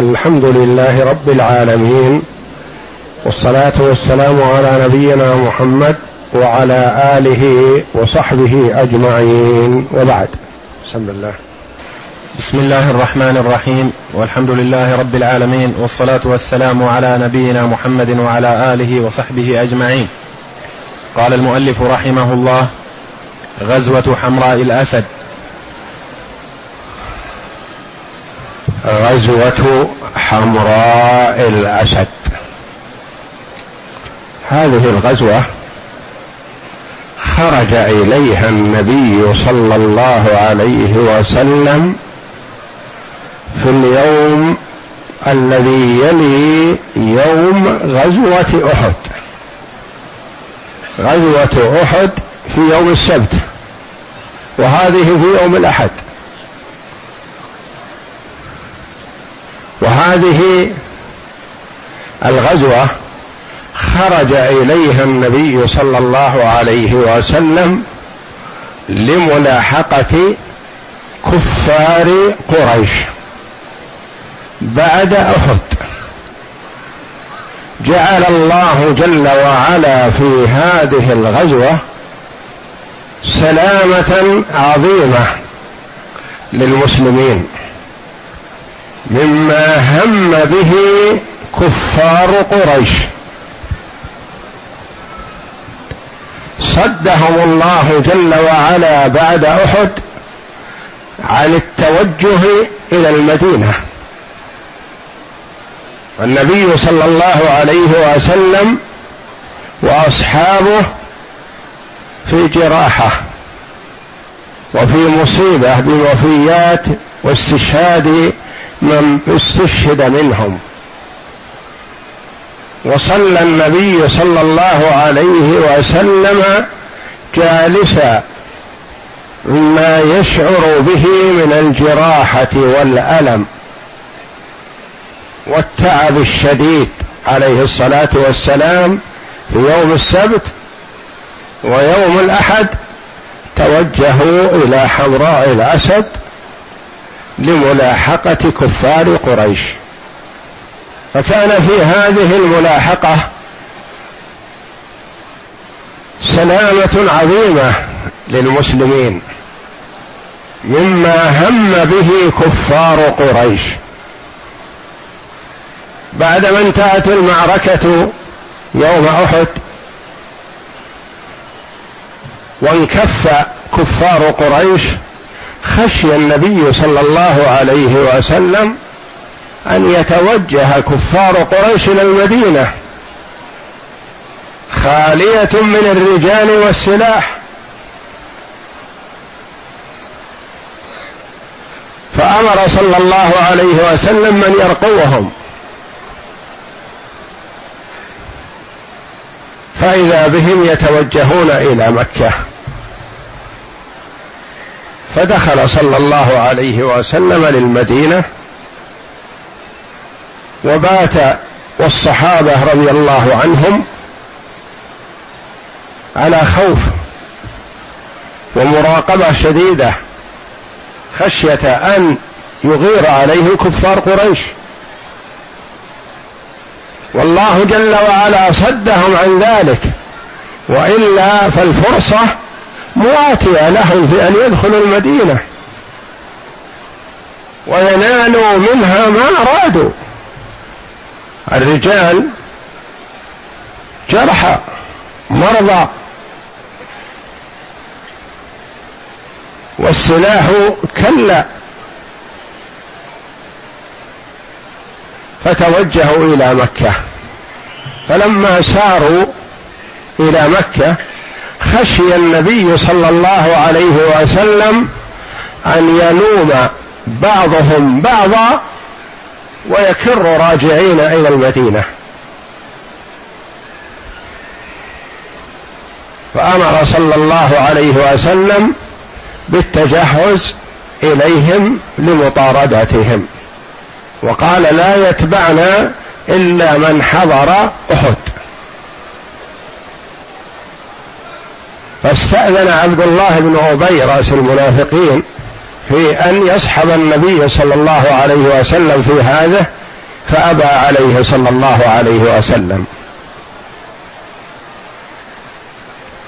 الحمد لله رب العالمين والصلاة والسلام على نبينا محمد وعلى آله وصحبه أجمعين. وبعد. بسم الله. بسم الله الرحمن الرحيم. والحمد لله رب العالمين والصلاة والسلام على نبينا محمد وعلى آله وصحبه أجمعين. قال المؤلف رحمه الله غزوة حمراء الأسد. غزوة حمراء الأسد. هذه الغزوة خرج إليها النبي صلى الله عليه وسلم في اليوم الذي يلي يوم غزوة أحد. غزوة أحد في يوم السبت وهذه في يوم الأحد. وهذه الغزوة خرج إليها النبي صلى الله عليه وسلم لملاحقة كفار قريش بعد أحد. جعل الله جل وعلا في هذه الغزوة سلامة عظيمة للمسلمين. مما هم به كفار قريش. صدهم الله جل وعلا بعد أحد عن التوجه إلى المدينة. النبي صلى الله عليه وسلم وأصحابه في جراحة وفي مصيبة بوفيات واستشهاد من استشهد منهم. وصلى النبي صلى الله عليه وسلم جالسا مما يشعر به من الجراحة والألم والتعب الشديد عليه الصلاة والسلام في يوم السبت ويوم الأحد توجهوا إلى حمراء الأسد لملاحقة كفار قريش. فكان في هذه الملاحقة سلامة عظيمة للمسلمين مما هم به كفار قريش. بعدما انتهت المعركة يوم أحد وانكف كفار قريش خشي النبي صلى الله عليه وسلم أن يتوجه كفار قريش إلى المدينة. خالية من الرجال والسلاح. فأمر صلى الله عليه وسلم من يرقوهم. فإذا بهم يتوجهون إلى مكة. فدخل صلى الله عليه وسلم للمدينة وبات والصحابة رضي الله عنهم على خوف ومراقبة شديدة خشية أن يغير عليهم كفار قريش. والله جل وعلا صدهم عن ذلك وإلا فالفرصة مواتية لهم في أن يدخلوا المدينة. وينالوا منها ما أرادوا. الرجال جرحى مرضى. والسلاح كلا. فتوجهوا إلى مكة. فلما ساروا إلى مكة خشي النبي صلى الله عليه وسلم أن يلوم بعضهم بعضا ويكر راجعين إلى المدينة. فأمر صلى الله عليه وسلم بالتجهز إليهم لمطاردتهم. وقال لا يتبعنا إلا من حضر أحد. فاستأذن عبد الله بن أبي رأس المنافقين في أن يصحب النبي صلى الله عليه وسلم في هذا فأبى عليه صلى الله عليه وسلم.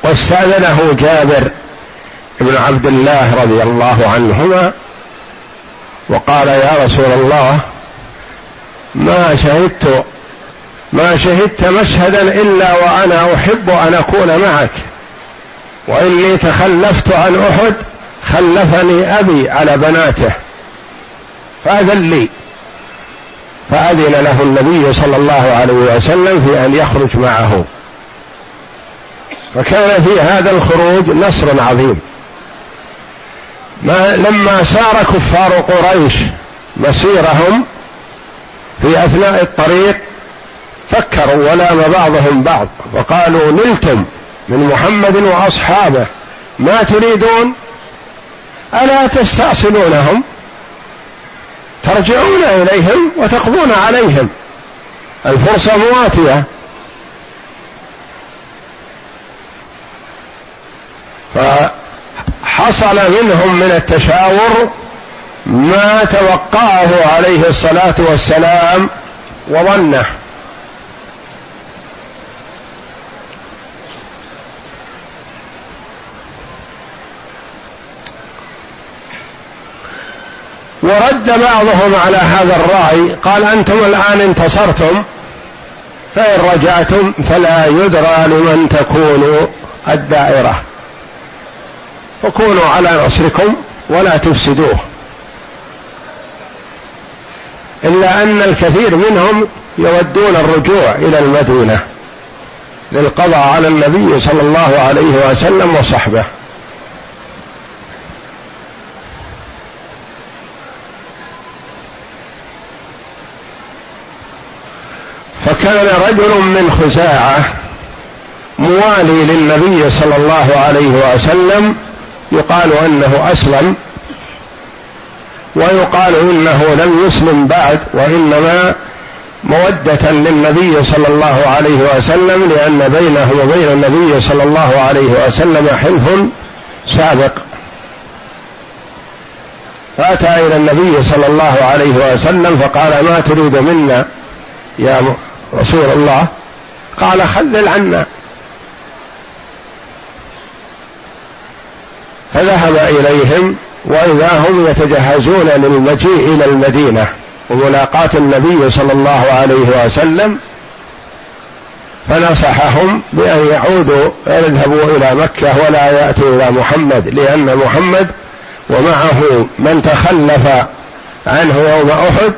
واستأذنه جابر بن عبد الله رضي الله عنهما وقال يا رسول الله ما شهدت ما شهدت مشهدا إلا وأنا أحب أن أكون معك. وإني تخلفت عن أحد خلفني أبي على بناته فأذن لي فأذن له النبي صلى الله عليه وسلم في أن يخرج معه. فكان في هذا الخروج نصر عظيم. ما لما سار كفار قريش مسيرهم في أثناء الطريق فكروا ولام بعضهم بعض وقالوا نلتم. من محمد وأصحابه. ما تريدون؟ ألا تستأصلونهم؟ ترجعون إليهم وتقضون عليهم. الفرصة مواتية. فحصل منهم من التشاور ما توقعه عليه الصلاة والسلام وظنه. ورد بعضهم على هذا الرأي قال أنتم الآن انتصرتم فإن رجعتم فلا يدرى لمن تكون الدائرة. فكونوا على نصركم ولا تفسدوه. إلا أن الكثير منهم يودون الرجوع إلى المدينة للقضاء على النبي صلى الله عليه وسلم وصحبه. فكان رجل من خزاعة موالي للنبي صلى الله عليه وسلم يقال أنه أسلم ويقال إنه لم يسلم بعد وإنما مودة للنبي صلى الله عليه وسلم لأن بينه وبين النبي صلى الله عليه وسلم حلف سابق. فأتى إلى النبي صلى الله عليه وسلم فقال ما تريد منا يا رسول الله. قال خلل عنا. فذهب إليهم وإذا هم يتجهزون للمجيء إلى المدينة وملاقاة النبي صلى الله عليه وسلم فنصحهم بأن يعودوا يذهبوا إلى مكة ولا يأتوا إلى محمد لأن محمد ومعه من تخلف عنه يوم أحد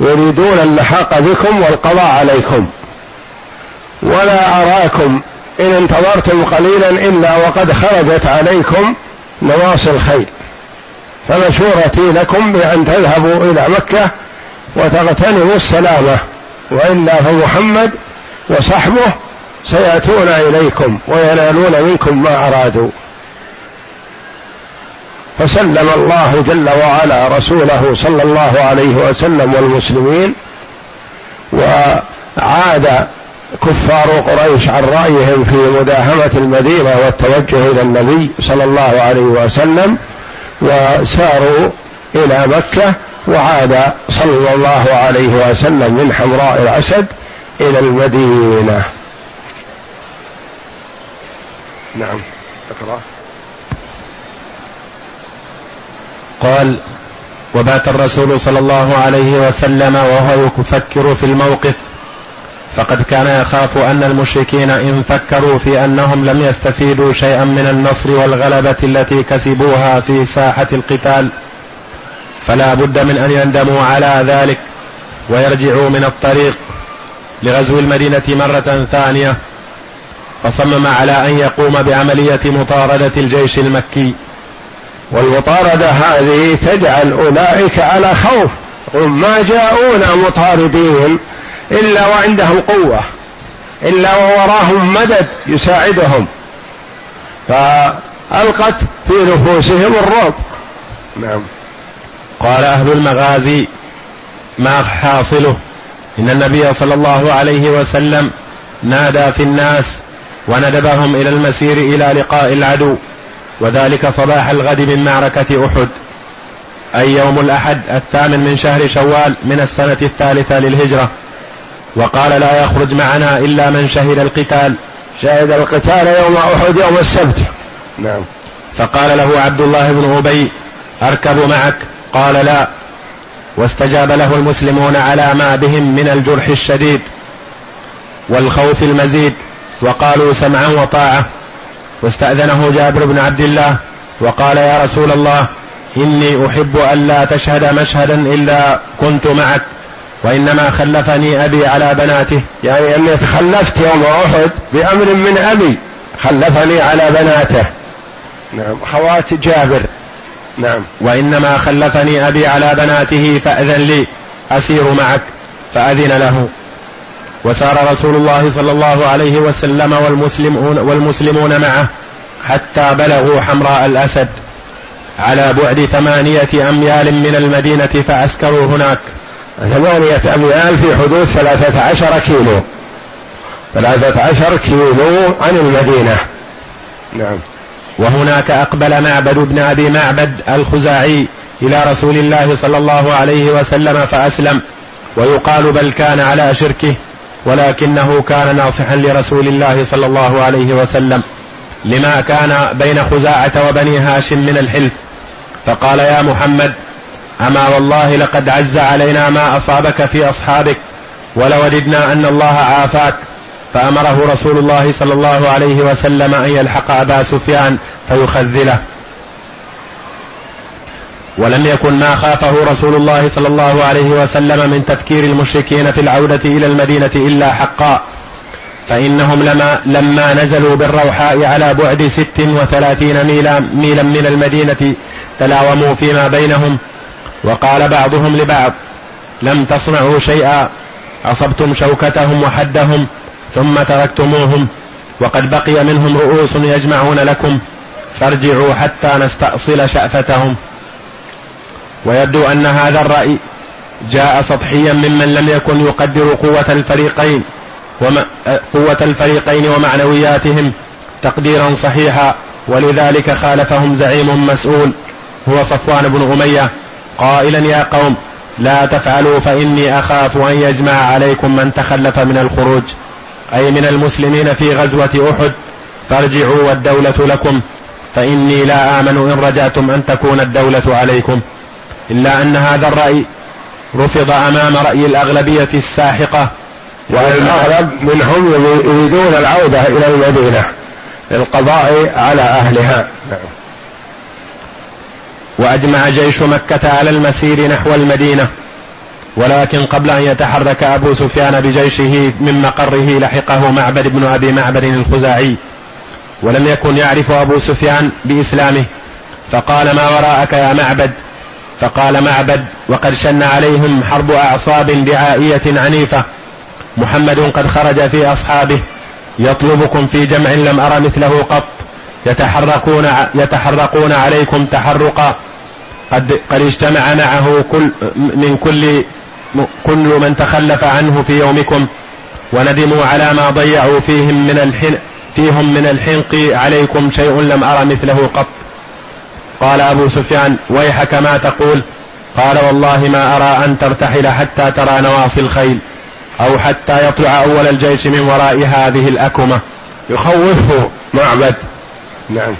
يريدون اللحاق بكم والقضاء عليكم. ولا أراكم إن انتظرتم قليلا إلا وقد خرجت عليكم نواصي الخيل فمشورتي لكم بأن تذهبوا إلى مكة وتغتنموا السلامة وإلا فمحمد وصحبه سيأتون إليكم وينالون منكم ما أرادوا. فسلم الله جل وعلا رسوله صلى الله عليه وسلم والمسلمين وعاد كفار قريش عن رأيهم في مداهمة المدينة والتوجه إلى النبي صلى الله عليه وسلم وساروا إلى مكة وعاد صلى الله عليه وسلم من حمراء الأسد إلى المدينة. نعم. أقرأ. قال وبات الرسول صلى الله عليه وسلم وهو يفكر في الموقف فقد كان يخاف أن المشركين إن فكروا في أنهم لم يستفيدوا شيئا من النصر والغلبة التي كسبوها في ساحة القتال فلا بد من أن يندموا على ذلك ويرجعوا من الطريق لغزو المدينة مرة ثانية فصمم على أن يقوم بعملية مطاردة الجيش المكي. والمطاردة هذه تجعل أولئك على خوف. ما جاءونا مطاردين إلا وعندهم قوة إلا ووراهم مدد يساعدهم. فألقت في نفوسهم الرعب. نعم. قال أهل المغازي ما حاصله؟ إن النبي صلى الله عليه وسلم نادى في الناس وندبهم إلى المسير إلى لقاء العدو. وذلك صباح الغد من معركة أحد أي يوم الأحد الثامن من شهر شوال من السنة الثالثة للهجرة. وقال لا يخرج معنا إلا من شهد القتال. شهد القتال يوم أحد يوم السبت. نعم. فقال له عبد الله بن أبي أركب معك. قال لا. واستجاب له المسلمون على ما بهم من الجرح الشديد والخوف المزيد وقالوا سمعا وطاعة. واستأذنه جابر بن عبد الله وقال يا رسول الله إني أحب ألا تشهد مشهدا إلا كنت معك وإنما خلفني أبي على بناته. يعني أني تخلفت يوم أحد بأمر من أبي خلفني على بناته. نعم. خوات جابر. نعم. وإنما خلفني أبي على بناته فأذن لي أسير معك فأذن له. وسار رسول الله صلى الله عليه وسلم والمسلمون, والمسلمون معه حتى بلغوا حمراء الأسد على بعد ثمانية أميال من المدينة فعسكروا هناك. ثمانية أميال في حدود ثلاثة عشر كيلو. ثلاثة عشر كيلو عن المدينة. نعم. وهناك أقبل معبد بن أبي معبد الخزاعي إلى رسول الله صلى الله عليه وسلم فأسلم ويقال بل كان على شركه ولكنه كان ناصحا لرسول الله صلى الله عليه وسلم لما كان بين خزاعة وبني هاشم من الحلف. فقال يا محمد أما والله لقد عز علينا ما أصابك في أصحابك ولوددنا أن الله عافاك. فأمره رسول الله صلى الله عليه وسلم أن يلحق أبا سفيان فيخذله. ولم يكن ما خافه رسول الله صلى الله عليه وسلم من تفكير المشركين في العودة إلى المدينة إلا حقا. فإنهم لما, لما نزلوا بالروحاء على بعد ست وثلاثين ميلا, ميلا من المدينة تلاوموا فيما بينهم. وقال بعضهم لبعض لم تصنعوا شيئا أصبتم شوكتهم وحدهم ثم تركتموهم وقد بقي منهم رؤوس يجمعون لكم فارجعوا حتى نستأصل شأفتهم. ويبدو أن هذا الرأي جاء سطحيا ممن لم يكن يقدر قوة الفريقين قوة الفريقين ومعنوياتهم تقديرا صحيحا ولذلك خالفهم زعيم مسؤول هو صفوان بن أمية. قائلا يا قوم لا تفعلوا فإني أخاف أن يجمع عليكم من تخلف من الخروج. أي من المسلمين في غزوة أحد فارجعوا والدولة لكم فإني لا آمن إن رجعتم أن تكون الدولة عليكم. إلا أن هذا الرأي رفض أمام رأي الأغلبية الساحقة. والأغلب منهم يريدون العودة إلى المدينة للقضاء على أهلها. نعم. وأجمع جيش مكة على المسير نحو المدينة. ولكن قبل أن يتحرك أبو سفيان بجيشه من مقره لحقه معبد بن أبي معبد الخزاعي. ولم يكن يعرف أبو سفيان بإسلامه. فقال ما وراءك يا معبد؟ فقال معبد وقد شن عليهم حرب أعصاب دعائية عنيفة. محمد قد خرج في أصحابه. يطلبكم في جمع لم أرى مثله قط. يتحركون يتحرقون عليكم تحرقا. قد قد اجتمع معه كل من كل كل من تخلف عنه في يومكم. وندموا على ما ضيعوا فيهم من الحن فيهم من الحنق عليكم شيء لم أرى مثله قط. قال أبو سفيان ويحك ما تقول. قال والله ما أرى أن ترتحل حتى ترى نواصي الخيل أو حتى يطلع أول الجيش من وراء هذه الأكمة. يخوفه معبد. نعم.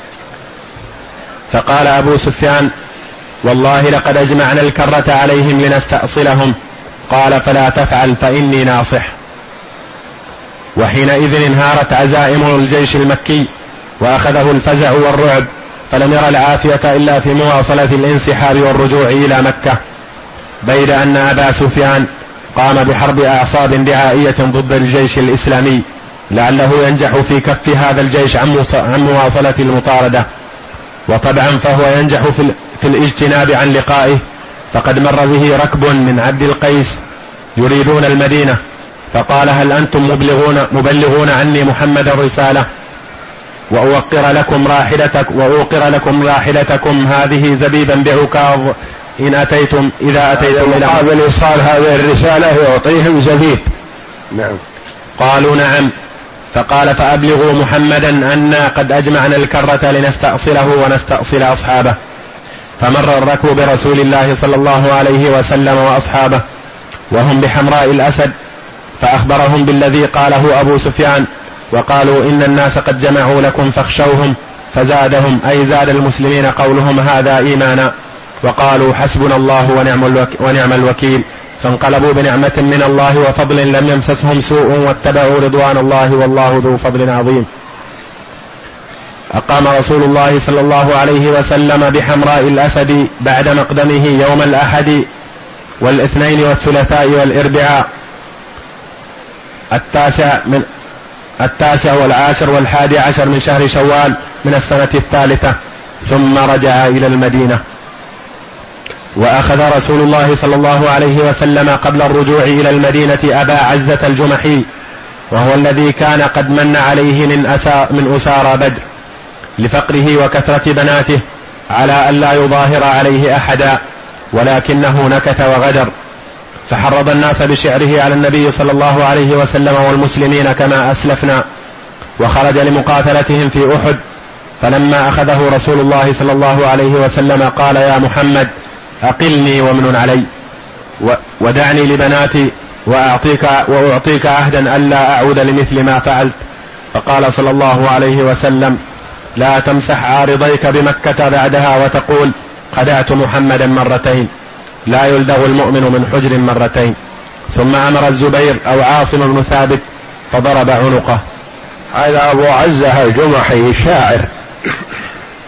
فقال أبو سفيان والله لقد أجمعنا الكرة عليهم لنستأصلهم. قال فلا تفعل فإني ناصح. وحينئذ انهارت عزائم الجيش المكي وأخذه الفزع والرعب. فلم ير العافية إلا في مواصلة الانسحاب والرجوع إلى مكة بيد أن أبا سفيان قام بحرب أعصاب دعائية ضد الجيش الإسلامي لعله ينجح في كف هذا الجيش عن مواصلة المطاردة. وطبعا فهو ينجح في, في الاجتناب عن لقائه فقد مر به ركب من عبد القيس يريدون المدينة فقال هل أنتم مبلغون, مبلغون عني محمد الرسالة؟ وأوقر لكم راحلتك وأوقر لكم راحلتكم. هذه زبيبا بعكاظ إن أتيتم إذا أتيتم إلى مقابل إيصال هذه الرسالة يعطيهم زبيب. نعم. قالوا نعم. فقال فأبلغوا محمدا أنا قد أجمعنا الكرة لنستأصله ونستأصل أصحابه. فمر الركب برسول الله صلى الله عليه وسلم وأصحابه. وهم بحمراء الأسد. فأخبرهم بالذي قاله أبو سفيان. وقالوا إن الناس قد جمعوا لكم فاخشوهم فزادهم أي زاد المسلمين قولهم هذا إيمانا. وقالوا حسبنا الله ونعم, ونعم الوكيل. فانقلبوا بنعمة من الله وفضل لم يمسسهم سوء واتبعوا رضوان الله والله ذو فضل عظيم. أقام رسول الله صلى الله عليه وسلم بحمراء الأسد بعد مقدمه يوم الأحد والإثنين والثلاثاء والإربعاء التاسع من التاسع والعاشر والحادي عشر من شهر شوال من السنة الثالثة ثم رجع إلى المدينة. وأخذ رسول الله صلى الله عليه وسلم قبل الرجوع إلى المدينة أبا عزة الجمحي وهو الذي كان قد من عليه من أسا من أسارى بدر لفقره وكثرة بناته على الا يظاهر عليه أحدا ولكنه نكث وغدر. فحرض الناس بشعره على النبي صلى الله عليه وسلم والمسلمين كما أسلفنا. وخرج لمقاتلتهم في أحد فلما أخذه رسول الله صلى الله عليه وسلم قال يا محمد أقلني ومن علي ودعني لبناتي وأعطيك وأعطيك عهدا ألا أعود لمثل ما فعلت. فقال صلى الله عليه وسلم لا تمسح عارضيك بمكة بعدها وتقول خدعت محمدا مرتين. لا يلدغ المؤمن من حجر مرتين. ثم أمر الزبير أو عاصم بن ثابت فضرب عنقه. هذا أبو عزة الجمحي شاعر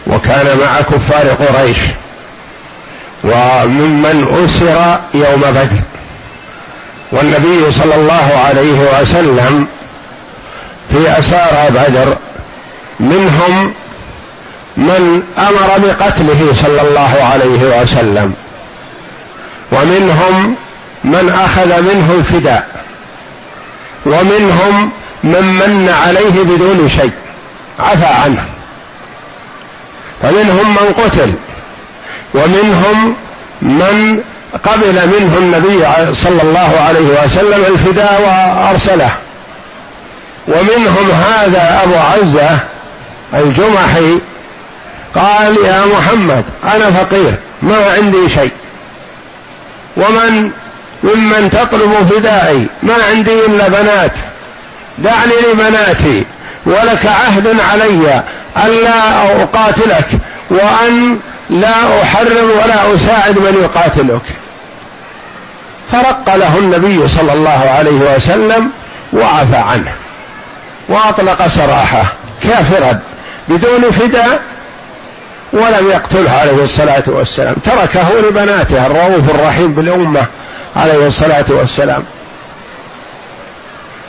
وكان مع كفار قريش. وممن أسر يوم بدر. والنبي صلى الله عليه وسلم في أسارى بدر منهم من أمر بقتله صلى الله عليه وسلم. ومنهم من أخذ منه الفداء ومنهم من من عليه بدون شيء عفى عنه. فمنهم من قتل ومنهم من قبل منه النبي صلى الله عليه وسلم الفداء وأرسله. ومنهم هذا أبو عزة الجمحي قال يا محمد أنا فقير ما عندي شيء. ومن ممن تطلب فدائي ما عندي إلا بنات. دعني لبناتي ولك عهد علي الا أقاتلك وأن لا أحرم ولا أساعد من يقاتلك. فرق له النبي صلى الله عليه وسلم وعفى عنه وأطلق سراحه كافرا بدون فداء ولم يقتله عليه الصلاة والسلام. تركه لبناته الرؤوف الرحيم بالأمة عليه الصلاة والسلام.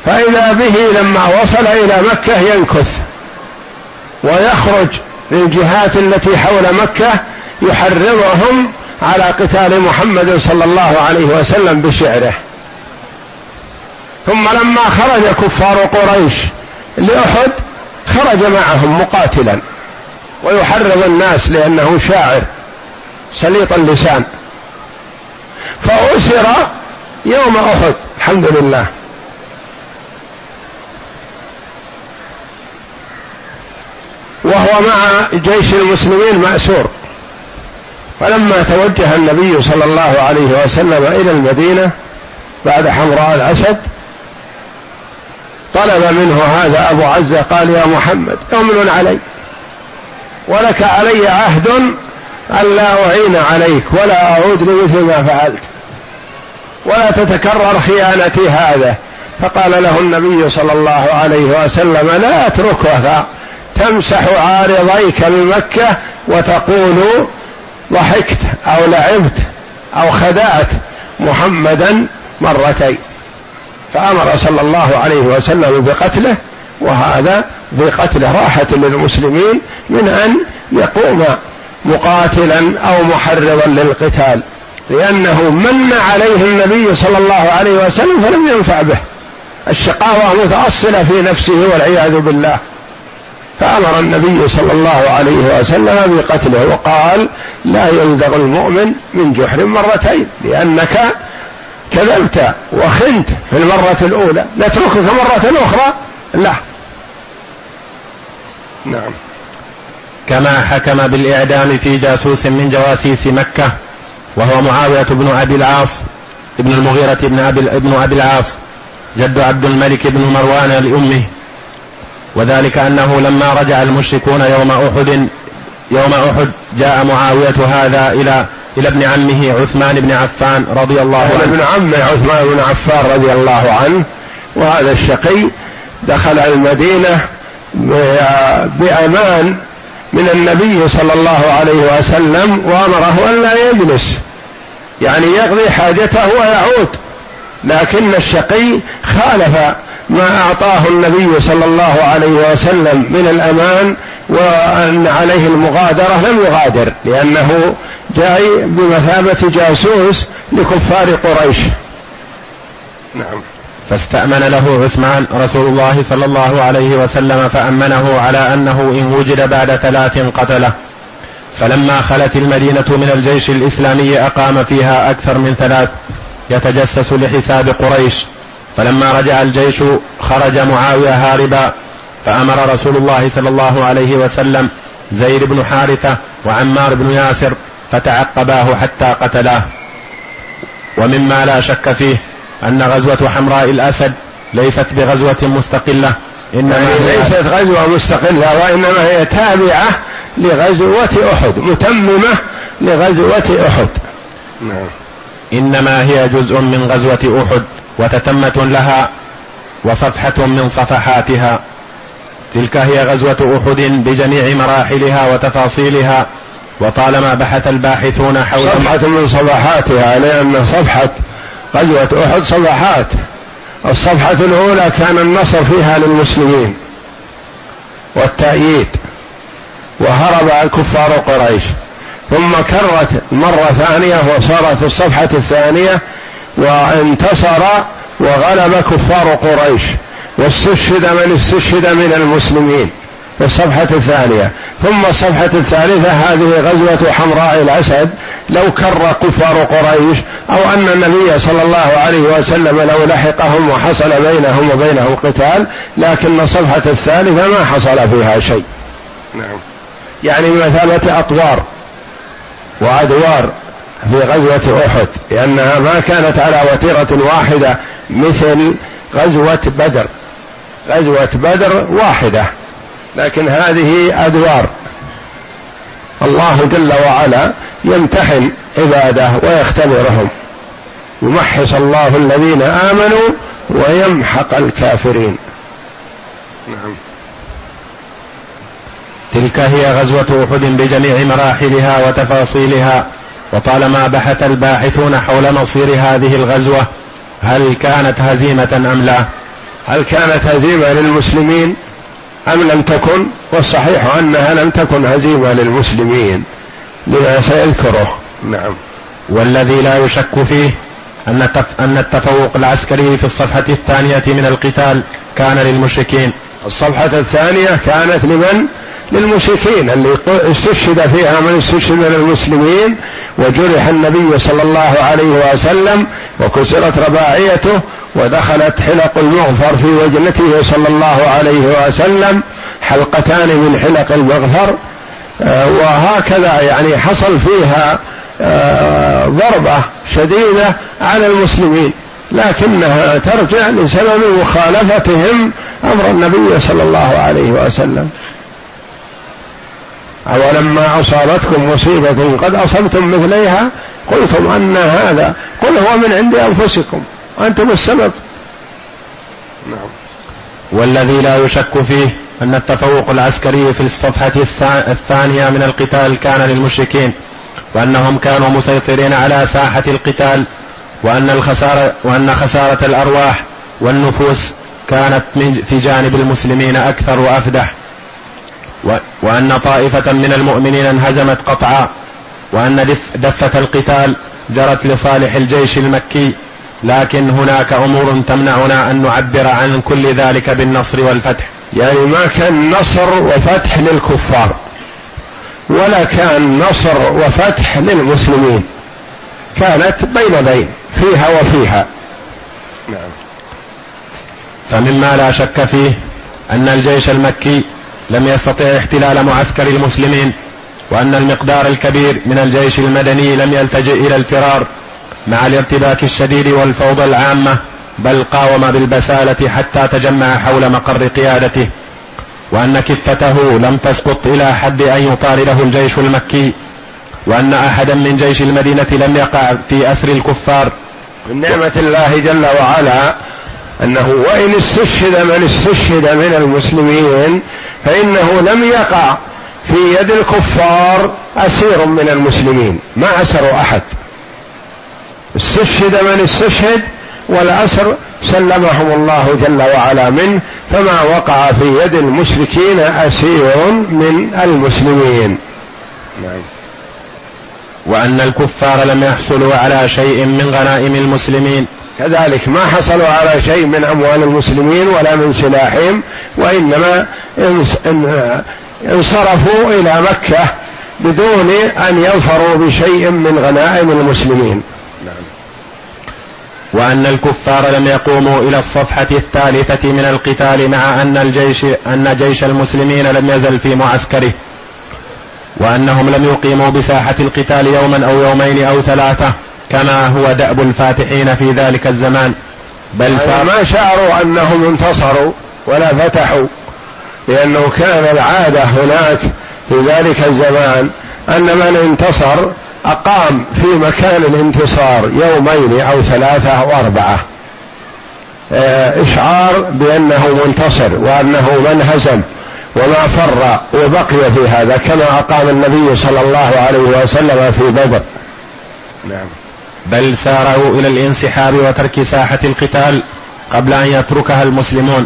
فإذا به لما وصل إلى مكة ينكث ويخرج للجهات التي حول مكة يحرضهم على قتال محمد صلى الله عليه وسلم بشعره. ثم لما خرج كفار قريش لأحد خرج معهم مقاتلا. ويحرض الناس لأنه شاعر سليط اللسان. فأسر يوم أحد الحمد لله. وهو مع جيش المسلمين مأسور. فلما توجه النبي صلى الله عليه وسلم إلى المدينة بعد حمراء الأسد طلب منه هذا أبو عزة قال يا محمد أمن علي. ولك علي عهد الا أعين عليك ولا أعود لمثل ما فعلت. ولا تتكرر خيانتي هذا. فقال له النبي صلى الله عليه وسلم لا اتركها تمسح عارضيك بمكة وتقول ضحكت أو لعبت أو خدعت محمدا مرتين. فأمر صلى الله عليه وسلم بقتله وهذا بقتله راحة للمسلمين من أن يقوم مقاتلا أو محرضا للقتال لأنه من عليه النبي صلى الله عليه وسلم فلم ينفع به. الشقاوة متأصلة في نفسه والعياذ بالله. فأمر النبي صلى الله عليه وسلم بقتله وقال لا يلدغ المؤمن من جحر مرتين لأنك كذبت وخنت في المرة الأولى. نتركك مرة أخرى. لا. نعم. كما حكم بالإعدام في جاسوس من جواسيس مكة وهو معاوية بن أبي العاص ابن المغيرة بن أبي, ابن أبي العاص جد عبد الملك بن مروان لأمه. وذلك أنه لما رجع المشركون يوم أحد يوم أحد جاء معاوية هذا إلى إلى ابن عمه عثمان بن عفان رضي الله عنه. ابن عمه عثمان بن عفان رضي الله عنه وهذا الشقي دخل المدينة بأمان من النبي صلى الله عليه وسلم وأمره أن لا يجلس. يعني يقضي حاجته ويعود. لكن الشقي خالف ما أعطاه النبي صلى الله عليه وسلم من الأمان وأن عليه المغادرة لم يغادر لأنه جاي بمثابة جاسوس لكفار قريش. نعم. فاستأمن له عثمان رسول الله صلى الله عليه وسلم فأمنه على أنه إن وجد بعد ثلاث قتله. فلما خلت المدينة من الجيش الإسلامي أقام فيها أكثر من ثلاث. يتجسس لحساب قريش. فلما رجع الجيش خرج معاوية هاربا فأمر رسول الله صلى الله عليه وسلم زيد بن حارثة وعمار بن ياسر فتعقباه حتى قتلاه. ومما لا شك فيه أن غزوة حمراء الأسد ليست بغزوة مستقلة إنما يعني ليست غزوة مستقلة وإنما هي تابعة لغزوة أحد متممة لغزوة أحد. نعم. إنما هي جزء من غزوة أحد وتتمة لها وصفحة من صفحاتها. تلك هي غزوة أحد بجميع مراحلها وتفاصيلها وطالما بحث الباحثون حول صفحة من صفحاتها لأن صفحة غزوة أحد صفحات الصفحة الأولى كان النصر فيها للمسلمين والتأييد وهرب كفار قريش. ثم كرت مرة ثانية وصارت الصفحة الثانية وانتصر وغلب كفار قريش. واستشهد من استشهد من المسلمين. في الصفحة الثانية. ثم الصفحة الثالثة هذه غزوة حمراء الأسد. لو كر كفار قريش أو أن النبي صلى الله عليه وسلم لو لحقهم وحصل بينهم وبينه قتال لكن الصفحة الثالثة ما حصل فيها شيء. نعم. يعني بمثابة أطوار وأدوار في غزوة أحد لأنها ما كانت على وتيرة واحدة مثل غزوة بدر. غزوة بدر واحدة. لكن هذه أدوار. الله جل وعلا يمتحن عباده ويختبرهم. يمحص الله الذين آمنوا ويمحق الكافرين. نعم. تلك هي غزوة أحد بجميع مراحلها وتفاصيلها. وطالما بحث الباحثون حول مصير هذه الغزوة هل كانت هزيمة أم لا؟ هل كانت هزيمة للمسلمين؟ أم لم تكن؟ والصحيح. أنها لم تكن هزيمة للمسلمين. لما سيذكره. نعم. والذي لا يشك فيه أن أن التفوق العسكري في الصفحة الثانية من القتال كان للمشركين. الصفحة الثانية كانت لمن؟ للمشركين. اللي استشهد فيها من استشهد من المسلمين وجرح النبي صلى الله عليه وسلم وكسرت رباعيته ودخلت حلق المغفر في وجنته صلى الله عليه وسلم حلقتان من حلق المغفر آه، وهكذا يعني حصل فيها آه، ضربة شديدة على المسلمين لكنها ترجع لسبب مخالفتهم أمر النبي صلى الله عليه وسلم. أولما أصابتكم مصيبة قد أصبتم مثليها؟ قلتم أن هذا قل هو من عند أنفسكم. أنتم السبب. نعم. والذي لا يشك فيه أن التفوق العسكري في الصفحة الثانية من القتال كان للمشركين وأنهم كانوا مسيطرين على ساحة القتال وأن الخسارة وأن خسارة الأرواح والنفوس كانت من في جانب المسلمين أكثر وأفدح. وأن طائفة من المؤمنين انهزمت قطعا وأن دفة القتال جرت لصالح الجيش المكي لكن هناك أمور تمنعنا أن نعبر عن كل ذلك بالنصر والفتح. يعني ما كان نصر وفتح للكفار ولا كان نصر وفتح للمسلمين. كانت بين بين فيها وفيها. نعم. فمما لا شك فيه أن الجيش المكي لم يستطع احتلال معسكر المسلمين وأن المقدار الكبير من الجيش المدني لم يلتجئ إلى الفرار. مع الارتباك الشديد والفوضى العامة بل قاوم بالبسالة حتى تجمع حول مقر قيادته وأن كفته لم تسقط إلى حد أن يطارده الجيش المكي وأن أحدا من جيش المدينة لم يقع في أسر الكفار. من نعمة الله جل وعلا أنه وإن استشهد من استشهد من المسلمين فإنه لم يقع في يد الكفار أسير من المسلمين ما أسروا أحد. استشهد من استشهد والأسر سلمهم الله جل وعلا منه فما وقع في يد المشركين أسير من المسلمين. نعم. وأن الكفار لم يحصلوا على شيء من غنائم المسلمين. كذلك ما حصلوا على شيء من أموال المسلمين ولا من سلاحهم وإنما انصرفوا إلى مكة بدون أن يظفروا بشيء من غنائم المسلمين. وأن الكفار لم يقوموا إلى الصفحة الثالثة من القتال مع أن الجيش أن جيش المسلمين لم يزل في معسكره وأنهم لم يقيموا بساحة القتال يوما أو يومين أو ثلاثة كما هو دأب الفاتحين في ذلك الزمان. بل سار ما شعروا أنهم انتصروا ولا فتحوا لأنه كان العادة هناك في ذلك الزمان أن من انتصر أقام في مكان الانتصار يومين أو ثلاثة أو أربعة. آه، إشعار بأنه منتصر وأنه من هزم وما فر وبقي في هذا كما أقام النبي صلى الله عليه وسلم في بدر. نعم. بل سارعوا إلى الانسحاب وترك ساحة القتال قبل أن يتركها المسلمون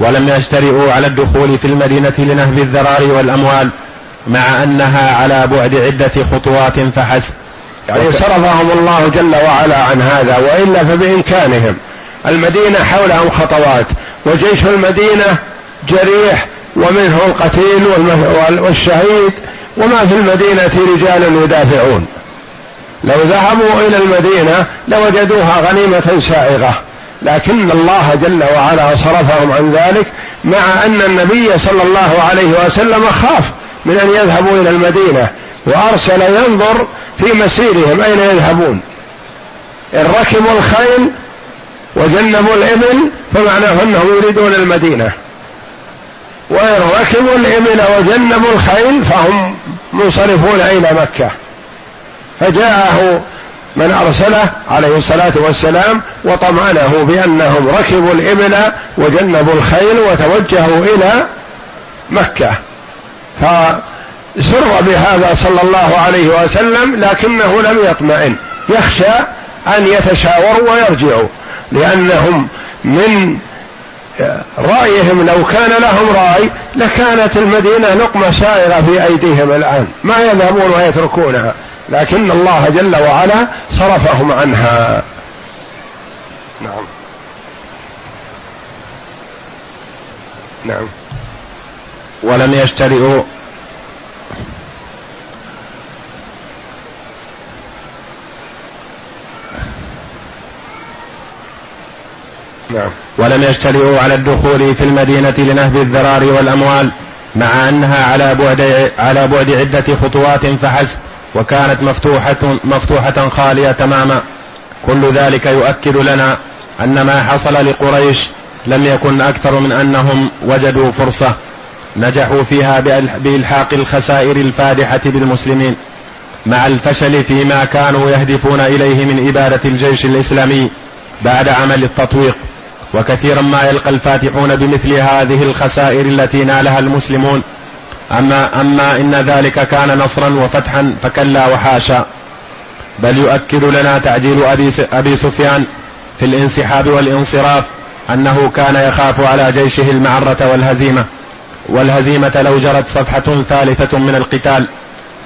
ولم يجترئوا على الدخول في المدينة لنهب الذرار والأموال. مع أنها على بعد عدة خطوات فحسب. يعني صرفهم الله جل وعلا عن هذا وإلا فبإمكانهم. المدينة حولهم خطوات وجيش المدينة جريح ومنه القتيل والشهيد وما في المدينة رجال يدافعون. لو ذهبوا إلى المدينة لوجدوها غنيمة سائغة. لكن الله جل وعلا صرفهم عن ذلك مع أن النبي صلى الله عليه وسلم خاف. من أن يذهبوا إلى المدينة وأرسل ينظر في مسيرهم أين يذهبون. إن ركبوا الخيل وجنبوا الإبل فمعناه أنهم يريدون المدينة. وإن ركبوا الإبل وجنبوا الخيل فهم منصرفون إلى مكة. فجاءه من أرسله عليه الصلاة والسلام وطمأنه بأنهم ركبوا الإبل وجنبوا الخيل وتوجهوا إلى مكة. فسر بهذا صلى الله عليه وسلم لكنه لم يطمئن. يخشى أن يتشاوروا ويرجعوا لأنهم من رأيهم لو كان لهم رأي لكانت المدينة لقمة سائرة في أيديهم الآن. ما يذهبون ويتركونها لكن الله جل وعلا صرفهم عنها. نعم. نعم. ولم يجترئوا نعم. ولم يجترئوا على الدخول في المدينة لنهب الذرار والأموال مع أنها على بعد على بعد عدة خطوات فحسب وكانت مفتوحة مفتوحة خالية تماما. كل ذلك يؤكد لنا أن ما حصل لقريش لم يكن أكثر من أنهم وجدوا فرصة. نجحوا فيها بإلحاق الخسائر الفادحة بالمسلمين مع الفشل فيما كانوا يهدفون إليه من إبادة الجيش الإسلامي بعد عمل التطويق. وكثيرا ما يلقى الفاتحون بمثل هذه الخسائر التي نالها المسلمون. أما أما إن ذلك كان نصرا وفتحا فكلا وحاشا. بل يؤكد لنا تعجيل أبي, أبي سفيان في الانسحاب والانصراف أنه كان يخاف على جيشه المعرة والهزيمة. والهزيمة لو جرت صفحة ثالثة من القتال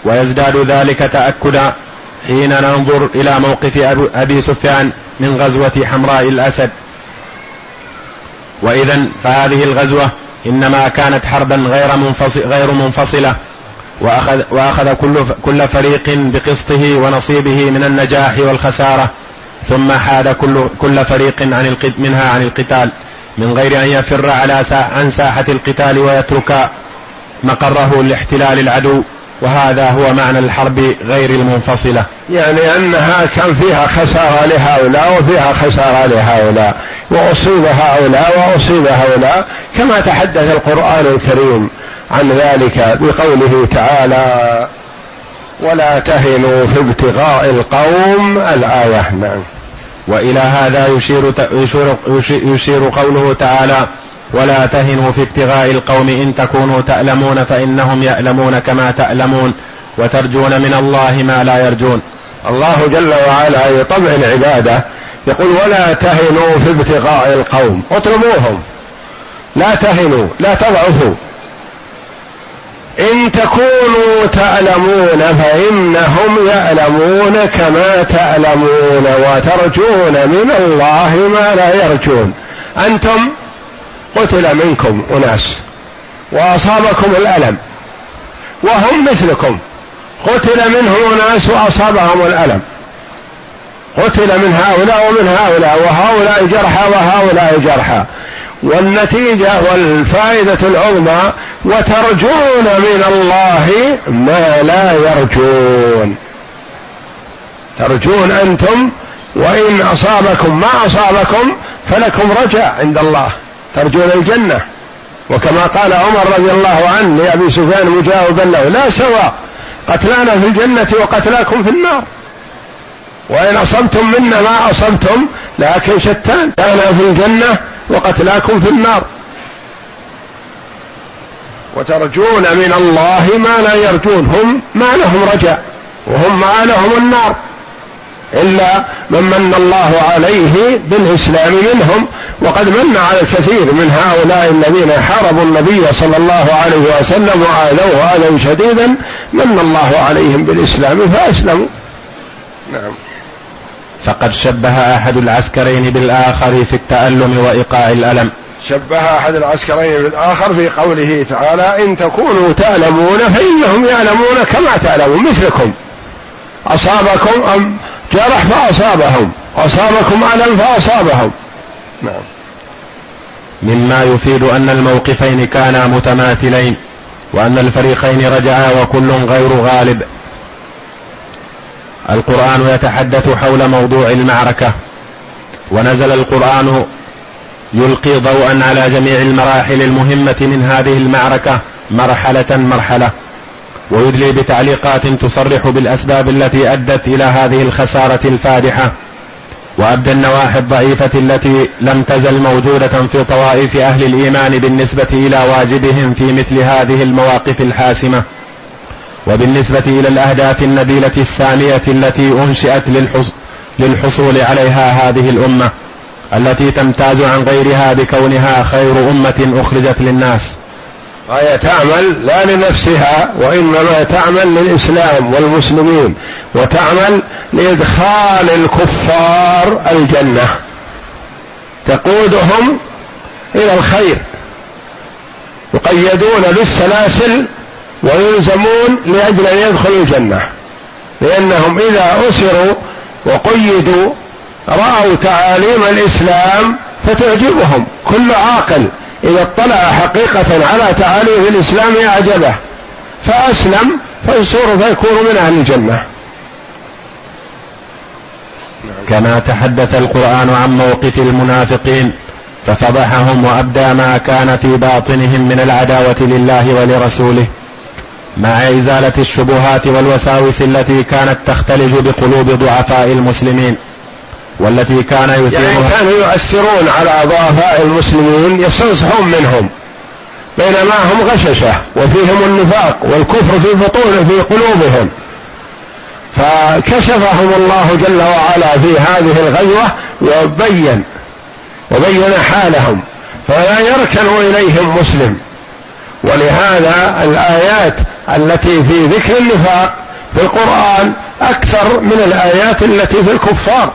ويزداد ذلك تأكدا حين ننظر إلى موقف أبي سفيان من غزوة حمراء الأسد. وإذا فهذه الغزوة إنما كانت حربا غير منفصل غير منفصلة وأخذ, وأخذ كل, كل فريق بقسطه ونصيبه من النجاح والخسارة ثم حاد كل, كل فريق عن منها عن القتال. من غير أن يفر على سا عن ساحة القتال ويترك مقره لاحتلال العدو. وهذا هو معنى الحرب غير المنفصلة. يعني أنها كان فيها خسارة لهؤلاء وفيها خسارة لهؤلاء وأصيب هؤلاء وأصيب هؤلاء. كما تحدث القرآن الكريم عن ذلك بقوله تعالى ولا تهنوا في ابتغاء القوم الآية. نعم. وإلى هذا يشير يشير, يشير قوله تعالى ولا تهنوا في ابتغاء القوم إن تكونوا تألمون فإنهم يألمون كما تألمون وترجون من الله ما لا يرجون. الله جل وعلا يطبع العبادة يقول ولا تهنوا في ابتغاء القوم. اطلبوهم. لا تهنوا لا تضعفوا. إن تكونوا تعلمون فإنهم يعلمون كما تعلمون وترجون من الله ما لا يرجون. أنتم قتل منكم أناس وأصابكم الألم وهم مثلكم. قتل منهم أناس وأصابهم الألم. قتل من هؤلاء ومن هؤلاء وهؤلاء جرحى وهؤلاء جرحى. والنتيجة والفائدة العظمى وترجون من الله ما لا يرجون. ترجون أنتم وإن أصابكم ما أصابكم فلكم رجاء عند الله ترجون الجنة. وكما قال عمر رضي الله عنه لأبي سفيان مجاوبا له لا سواء قتلانا في الجنة وقتلاكم في النار. وإن أصبتم منا ما أصبتم لكن شتان كان في الجنة وقتلاكم في النار. وترجون من الله ما لا يرجون هم ما لهم رجاء وهم ما لهم النار. إلا من من الله عليه بالإسلام منهم وقد من على الكثير من هؤلاء الذين حاربوا النبي صلى الله عليه وسلم وآذوه آذى شديدا من الله عليهم بالإسلام فأسلموا. نعم. فقد شبه أحد العسكرين بالآخر في التألم وإيقاع الألم. شبه أحد العسكرين بالآخر في قوله تعالى إن تكونوا تألمون فإنهم يعلمون كما تعلمون مثلكم. أصابكم أم جرح فأصابهم أصابكم ألم فأصابهم. نعم. مما يفيد أن الموقفين كانا متماثلين وأن الفريقين رجعا وكل غير غالب. القرآن يتحدث حول موضوع المعركة ونزل القرآن يلقي ضوءا على جميع المراحل المهمة من هذه المعركة مرحلة مرحلة ويدلي بتعليقات تصرح بالأسباب التي أدت إلى هذه الخسارة الفادحة وأبدى النواحي الضعيفة التي لم تزل موجودة في طوائف أهل الإيمان بالنسبة إلى واجبهم في مثل هذه المواقف الحاسمة. وبالنسبة إلى الأهداف النبيلة السامية التي أنشئت للحصول عليها هذه الأمة التي تمتاز عن غيرها بكونها خير أمة أخرجت للناس. وهي تعمل لا لنفسها وإنما تعمل للإسلام والمسلمين وتعمل لإدخال الكفار الجنة. تقودهم إلى الخير يقيدون بالسلاسل ويلزمون لأجل أن يدخلوا الجنة لأنهم إذا أسروا وقيدوا رأوا تعاليم الإسلام فتعجبهم. كل عاقل إذا اطلع حقيقة على تعاليم الإسلام أعجبه فأسلم فيصور فيكون من أهل الجنة. كما تحدث القرآن عن موقف المنافقين ففضحهم وأبدى ما كان في باطنهم من العداوة لله ولرسوله. مع إزالة الشبهات والوساوس التي كانت تختلج بقلوب ضعفاء المسلمين والتي كان يثيرها يعني كانوا يؤثرون على ضعفاء المسلمين يستنصحون منهم بينما هم غششة وفيهم النفاق والكفر في بطون في قلوبهم. فكشفهم الله جل وعلا في هذه الغزوة وبين وبين حالهم فلا يركن إليهم مسلم. ولهذا الآيات التي في ذكر النفاق في القرآن أكثر من الآيات التي في الكفار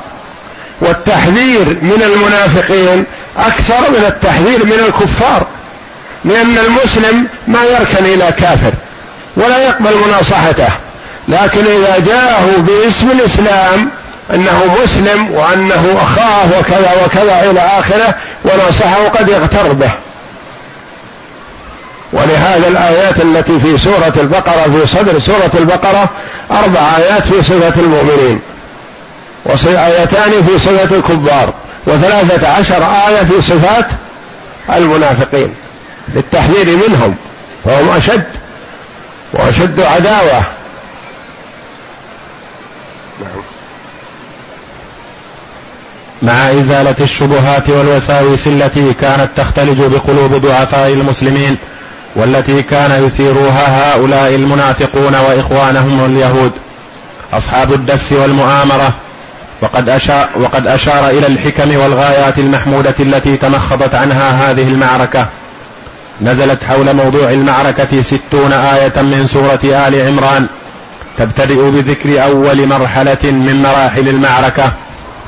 والتحذير من المنافقين أكثر من التحذير من الكفار لأن المسلم ما يركن إلى كافر ولا يقبل مناصحته لكن إذا جاءه باسم الإسلام أنه مسلم وأنه أخاه وكذا وكذا إلى آخره ونصحه قد يغتر به. ولهذا الآيات التي في سورة البقرة في صدر سورة البقرة أربع آيات في صفة المؤمنين وآيتان في صفة الكبار وثلاثة عشر آية في صفات المنافقين للتحذير منهم فهم أشد وأشد عداوة. مع إزالة الشبهات والوساوس التي كانت تختلج بقلوب ضعفاء المسلمين والتي كان يثيرها هؤلاء المنافقون وإخوانهم اليهود أصحاب الدس والمؤامرة وقد أشار, وقد أشار إلى الحكم والغايات المحمودة التي تمخضت عنها هذه المعركة. نزلت حول موضوع المعركة ستون آية من سورة آل عمران تبتدئ بذكر أول مرحلة من مراحل المعركة.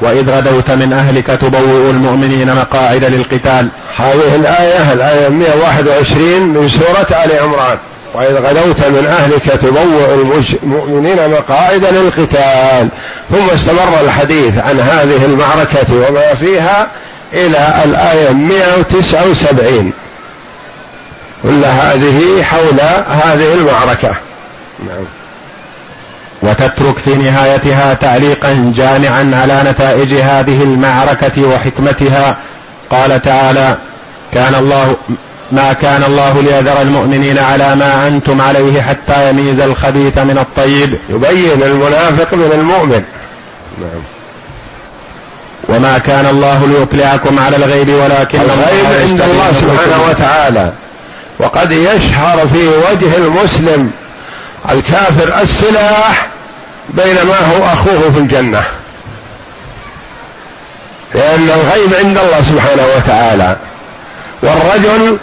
وإذ غدوت من أهلك تبوئ المؤمنين مقاعد للقتال. هذه الآية الآية 121 من سورة آل عمران. وإذ غدوت من أهلك تبوئ المؤمنين مقاعد للقتال. ثم استمر الحديث عن هذه المعركة وما فيها إلى الآية 179 كل هذه حول هذه المعركة. نعم. وتترك في نهايتها تعليقا جامعا على نتائج هذه المعركة وحكمتها. قال تعالى كان الله ما كان الله ليذر المؤمنين على ما أنتم عليه حتى يميز الخبيث من الطيب. يبين المنافق من المؤمن. نعم. وما كان الله ليطلعكم على الغيب ولكن الغيب عند الله سبحانه وتعالى. وقد يشهر في وجه المسلم الكافر السلاح بينما هو أخوه في الجنة. لأن الغيب عند الله سبحانه وتعالى. والرجل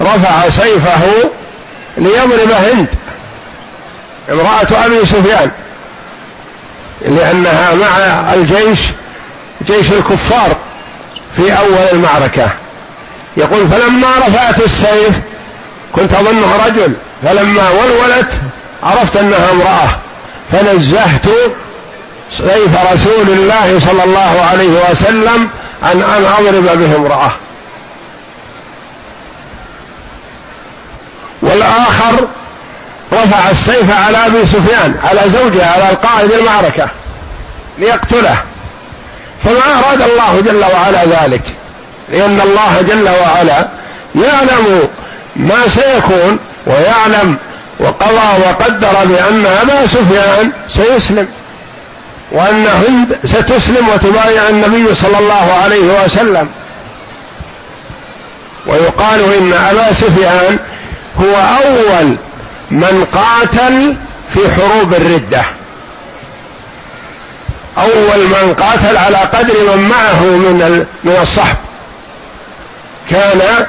رفع سيفه ليضرب هند. امرأة أبي سفيان. لأنها مع الجيش جيش الكفار في أول المعركة. يقول فلما رفعت السيف كنت اظنها رجل. فلما ولولت عرفت أنها امرأة. فنزهت سيف رسول الله صلى الله عليه وسلم عن أن أضرب به امرأة. والآخر رفع السيف على أبي سفيان على زوجه على القائد المعركة ليقتله. فما أراد الله جل وعلا ذلك لأن الله جل وعلا يعلم ما سيكون ويعلم وقضى وقدر بأن أبا سفيان سيسلم وأن هند ستسلم وتبايع النبي صلى الله عليه وسلم. ويقال إن أبا سفيان هو أول من قاتل في حروب الردة. أول من قاتل على قدر من معه من من الصحب. كان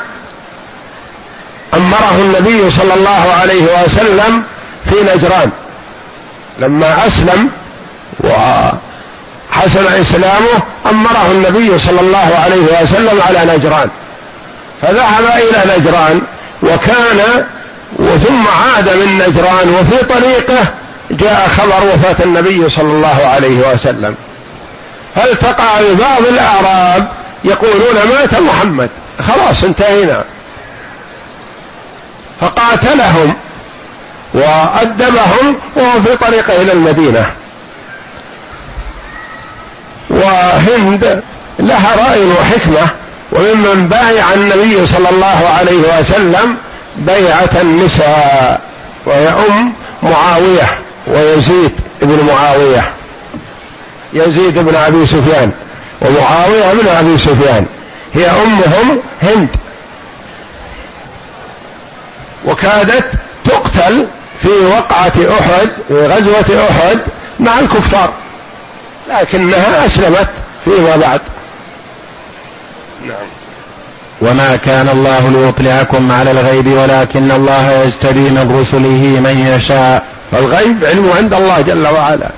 أمره النبي صلى الله عليه وسلم في نجران. لما أسلم وحسن إسلامه أمره النبي صلى الله عليه وسلم على نجران. فذهب إلى نجران وكان ثم عاد من نجران وفي طريقه جاء خبر وفاة النبي صلى الله عليه وسلم. فالتقى ببعض الأعراب يقولون مات محمد. خلاص انتهينا. فقاتلهم وأدبهم وهو في طريقه إلى المدينة. وهند لها رأي وحكمة وممن بايع النبي صلى الله عليه وسلم بيعة النساء وهي أم معاوية ويزيد بن معاوية. يزيد بن أبي سفيان ومعاوية بن أبي سفيان. هي أمهم هند. وكادت تقتل في وقعة أحد في غزوة أحد مع الكفار لكنها أسلمت فيما بعد. نعم. وما كان الله ليطلعكم على الغيب ولكن الله يجتبي من رسله من يشاء. فالغيب علم عند الله جل وعلا.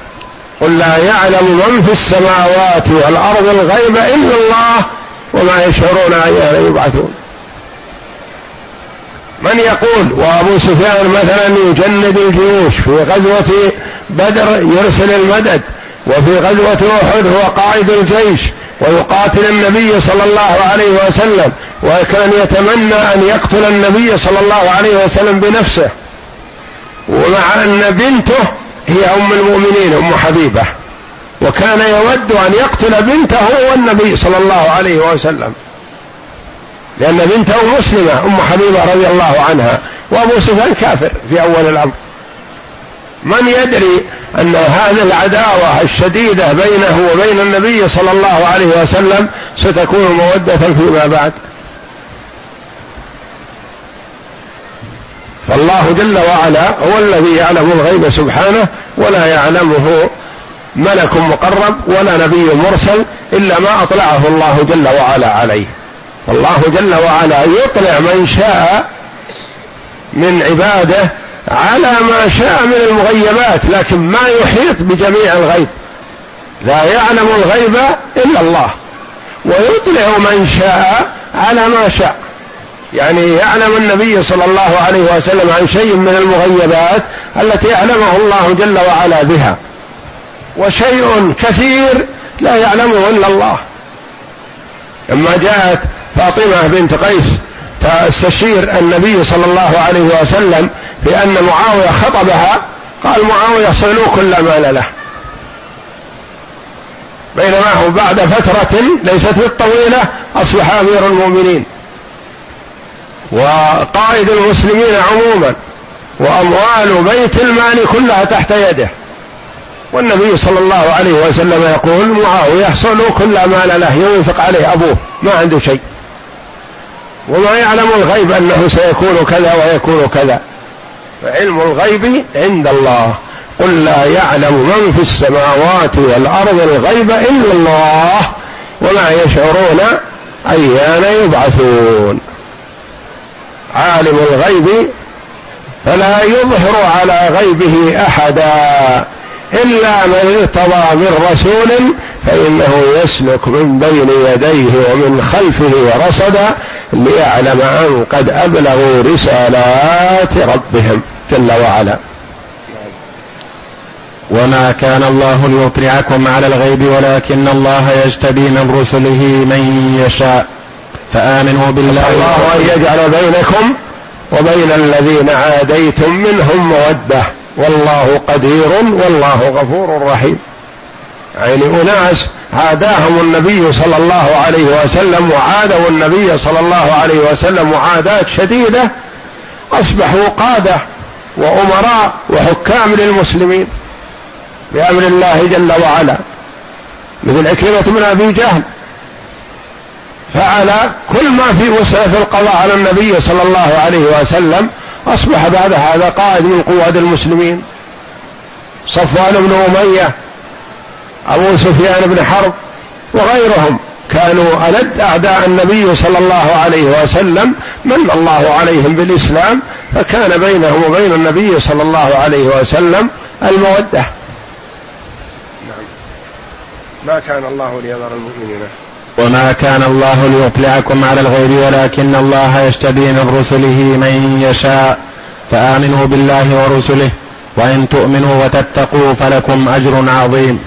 قل لا يعلم من في السماوات والأرض الغيب إلا الله وما يشعرون أيان يبعثون. من يقول وابو سفيان مثلا يجند الجيوش في غزوة بدر يرسل المدد وفي غزوة أحد هو قائد الجيش ويقاتل النبي صلى الله عليه وسلم وكان يتمنى أن يقتل النبي صلى الله عليه وسلم بنفسه ومع أن بنته هي أم المؤمنين أم حبيبة وكان يود أن يقتل بنته والنبي صلى الله عليه وسلم. لأن بنته مسلمة أم حبيبة رضي الله عنها وأبو سفيان كافر في أول الأمر. من يدري أن هذه العداوة الشديدة بينه وبين النبي صلى الله عليه وسلم ستكون مودة فيما بعد؟ فالله جل وعلا هو الذي يعلم الغيب سبحانه ولا يعلمه ملك مقرب ولا نبي مرسل إلا ما أطلعه الله جل وعلا عليه. والله جل وعلا يطلع من شاء من عباده على ما شاء من المغيبات لكن ما يحيط بجميع الغيب. لا يعلم الغيب إلا الله ويطلع من شاء على ما شاء. يعني يعلم النبي صلى الله عليه وسلم عن شيء من المغيبات التي يعلمه الله جل وعلا بها. وشيء كثير لا يعلمه إلا الله. لما جاءت فاطمة بنت قيس تستشير النبي صلى الله عليه وسلم في ان معاوية خطبها قال معاوية صلوا كل مال له. بينما هو بعد فترة ليست بالطويلة أصبح أمير المؤمنين. وقائد المسلمين عموما وأموال بيت المال كلها تحت يده. والنبي صلى الله عليه وسلم يقول معاوية يحصل كل مال له ينفق عليه أبوه ما عنده شيء. وما يعلم الغيب أنه سيكون كذا ويكون كذا. فعلم الغيب عند الله. قل لا يعلم من في السماوات والأرض الغيب إلا الله وما يشعرون أيان يبعثون. عالم الغيب فلا يظهر على غيبه أحدا. إلا من ارتضى من رسول فإنه يسلك من بين يديه ومن خلفه رصدا ليعلم أن قد أبلغوا رسالات ربهم جل وعلا. وما كان الله ليطلعكم على الغيب ولكن الله يجتبي من رسله من يشاء. فآمنوا بالله. الله أن يجعل بينكم وبين الذين عاديتم منهم مودة. والله قدير والله غفور رحيم. يعني أناس عاداهم النبي صلى الله عليه وسلم وعادوا النبي صلى الله عليه وسلم معاداة شديدة أصبحوا قادة وأمراء وحكام للمسلمين بأمر الله جل وعلا. مثل عكرمة من أبي جهل فعل كل ما في وسعه في القضاء على النبي صلى الله عليه وسلم أصبح بعد هذا قائد من قواد المسلمين. صفوان بن أمية أبو سفيان بن حرب وغيرهم كانوا ألد أعداء النبي صلى الله عليه وسلم. من الله عليهم بالإسلام؟ فكان بينهم وبين النبي صلى الله عليه وسلم المودة. نعم. ما كان الله ليذر المؤمنين. وما كان الله ليطلعكم على الغيب ولكن الله يشتبي من رسله من يشاء. فآمنوا بالله ورسله وإن تؤمنوا وتتقوا فلكم أجر عظيم.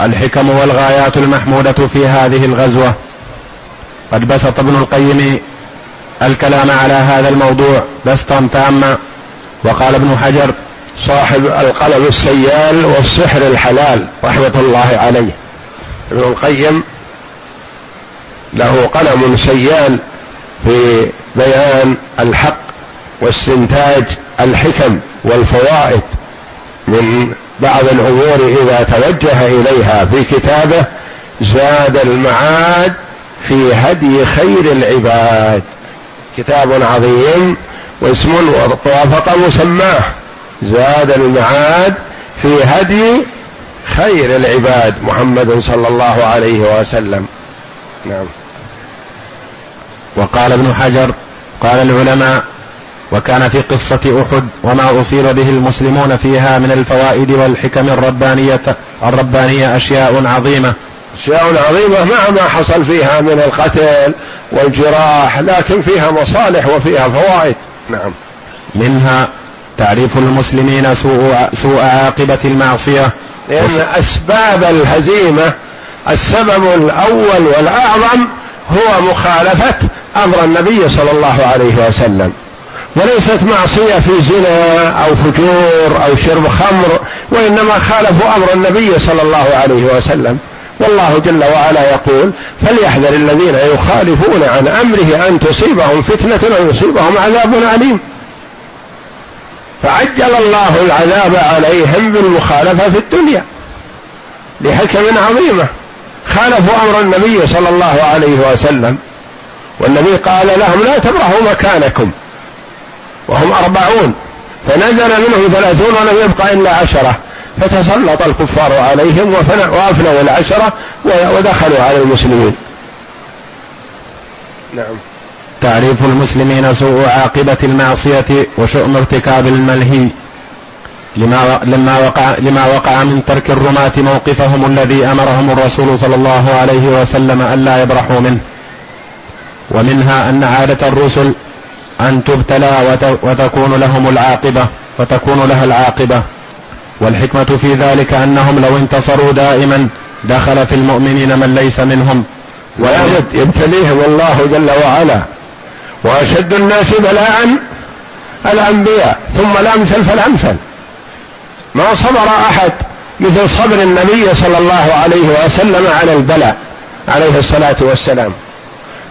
الحكم والغايات المحمودة في هذه الغزوة. قد بسط ابن القيم الكلام على هذا الموضوع بسطا تاما. وقال ابن حجر صاحب القلم السيال والسحر الحلال رحمة الله عليه. ابن القيم له قلم سيال في بيان الحق واستنتاج الحكم والفوائد من بعض الأمور إذا توجه إليها في كتابه زاد المعاد في هدي خير العباد. كتاب عظيم واسم وافق مسماه. زاد المعاد في هدي خير العباد محمد صلى الله عليه وسلم. نعم. وقال ابن حجر قال العلماء وكان في قصة أحد وما أصيب به المسلمون فيها من الفوائد والحكم الربانية الربانية أشياء عظيمة. أشياء عظيمة مع ما حصل فيها من القتل والجراح لكن فيها مصالح وفيها فوائد. نعم. منها تعريف المسلمين سوء, سوء عاقبة المعصية لأن أسباب الهزيمة السبب الأول والأعظم هو مخالفة أمر النبي صلى الله عليه وسلم. وليست معصية في زنا أو فجور أو شرب خمر وإنما خالفوا أمر النبي صلى الله عليه وسلم. والله جل وعلا يقول فليحذر الذين يخالفون عن أمره أن تصيبهم فتنة أو يصيبهم عذاب أليم. فعجل الله العذاب عليهم بالمخالفة في الدنيا. لحكم عظيمة. خالفوا أمر النبي صلى الله عليه وسلم. والنبي قال لهم لا تبرحوا مكانكم. وهم أربعون. فنزل منهم ثلاثون ولم يبق إلا عشرة. فتسلط الكفار عليهم وأفنوا العشرة ودخلوا على المسلمين. نعم. تعريف المسلمين سوء عاقبة المعصية وشؤم ارتكاب الملهي لما لما وقع لما وقع من ترك الرماة موقفهم الذي أمرهم الرسول صلى الله عليه وسلم الا يبرحوا منه. ومنها أن عادة الرسل أن تبتلى وتكون لهم العاقبه وتكون لها العاقبة. والحكمة في ذلك أنهم لو انتصروا دائما دخل في المؤمنين من ليس منهم. يبتليهم الله جل وعلا. وأشد الناس بلاء الأنبياء ثم الأمثل فالأمثل. ما صبر أحد مثل صبر النبي صلى الله عليه وسلم على البلاء عليه الصلاة والسلام.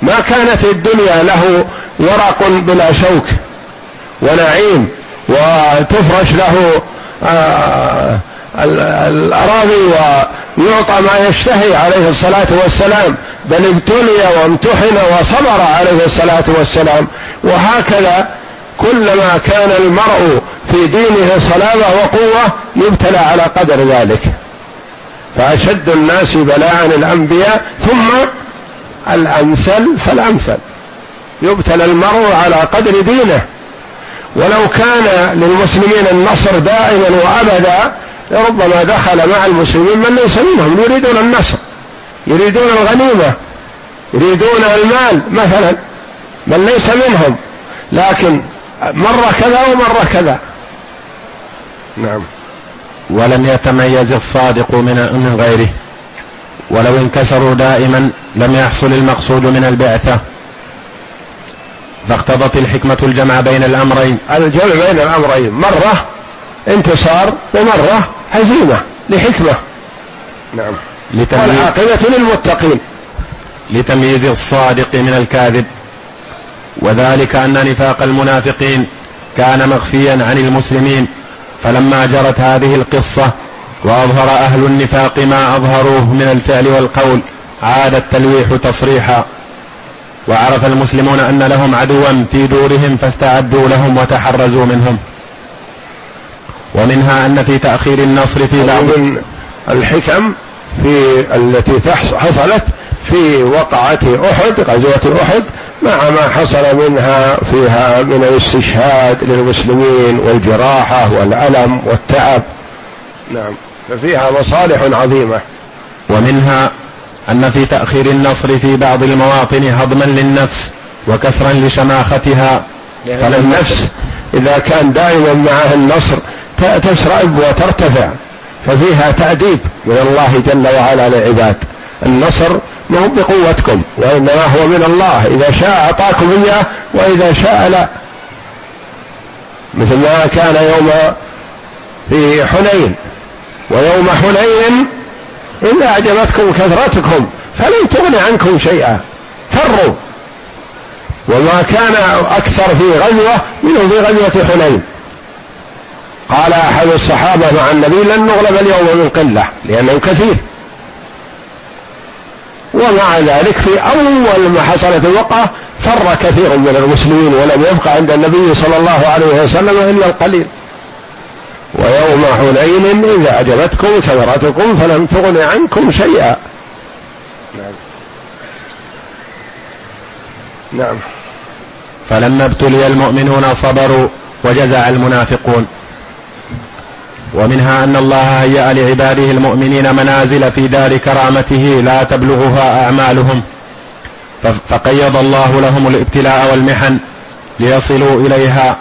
ما كانت الدنيا له ورق بلا شوك ونعيم وتفرش له آه، الأراضي ويعطى ما يشتهي عليه الصلاة والسلام. بل ابتلي وامتحن وصبر عليه الصلاة والسلام. وهكذا كلما كان المرء في دينه صلابة وقوة يبتلى على قدر ذلك. فأشد الناس بلاء الأنبياء ثم الأمثل فالأمثل. يبتلى المرء على قدر دينه. ولو كان للمسلمين النصر دائما وأبدا لربما دخل مع المسلمين من ليس منهم يريدون النصر. يريدون الغنيمة يريدون المال مثلا من ليس منهم. لكن مرة كذا ومرة كذا. نعم. ولم يتميز الصادق من من غيره. ولو انكسروا دائما لم يحصل المقصود من البعثة. فاقتضت الحكمة الجمع بين الأمرين. الجمع بين الأمرين. مرة انتصار ومرة هزيمة لحكمة. نعم. والعاقبة للمتقين. لتمييز الصادق من الكاذب. وذلك أن نفاق المنافقين كان مخفيا عن المسلمين. فلما جرت هذه القصة وأظهر أهل النفاق ما أظهروه من الفعل والقول عاد التلويح تصريحا. وعرف المسلمون أن لهم عدوا في دورهم فاستعدوا لهم وتحرزوا منهم. ومنها أن في تأخير النصر في بعض الحكم في التي حصلت في وقعة أحد غزوة أحد مع ما حصل منها فيها من الاستشهاد للمسلمين والجراحة والألم والتعب. نعم. ففيها مصالح عظيمة. ومنها أن في تأخير النصر في بعض المواطن هضما للنفس وكسرا لشماختها. فالنفس إذا كان دائما معها النصر تشرب وترتفع. ففيها تأديب من الله جل وعلا للعباد. النصر ما هو بقوتكم وإنما هو من الله. إذا شاء أعطاكم إياه وإذا شاء لا. مثل ما كان يوم في حنين ويوم حنين إذا أعجبتكم كثرتكم فلن تغن عنكم شيئا. فروا. وما كان أكثر في غزوة منه في غزوة حنين. قال أحد الصحابة مع النبي لن نغلب اليوم من قلة لأنه كثير. ومع ذلك في أول ما حصلت الوقعة فر كثير من المسلمين ولم يبقى عند النبي صلى الله عليه وسلم إلا القليل. ويوم حنين إذا أعجبتكم ثمرتكم فلم تغن عنكم شيئا. نعم نعم. فلما ابتلي المؤمنون صبروا وجزع المنافقون. ومنها أن الله هيأ لعباده المؤمنين منازل في دار كرامته لا تبلغها أعمالهم. فقيض الله لهم الابتلاء والمحن ليصلوا إليها.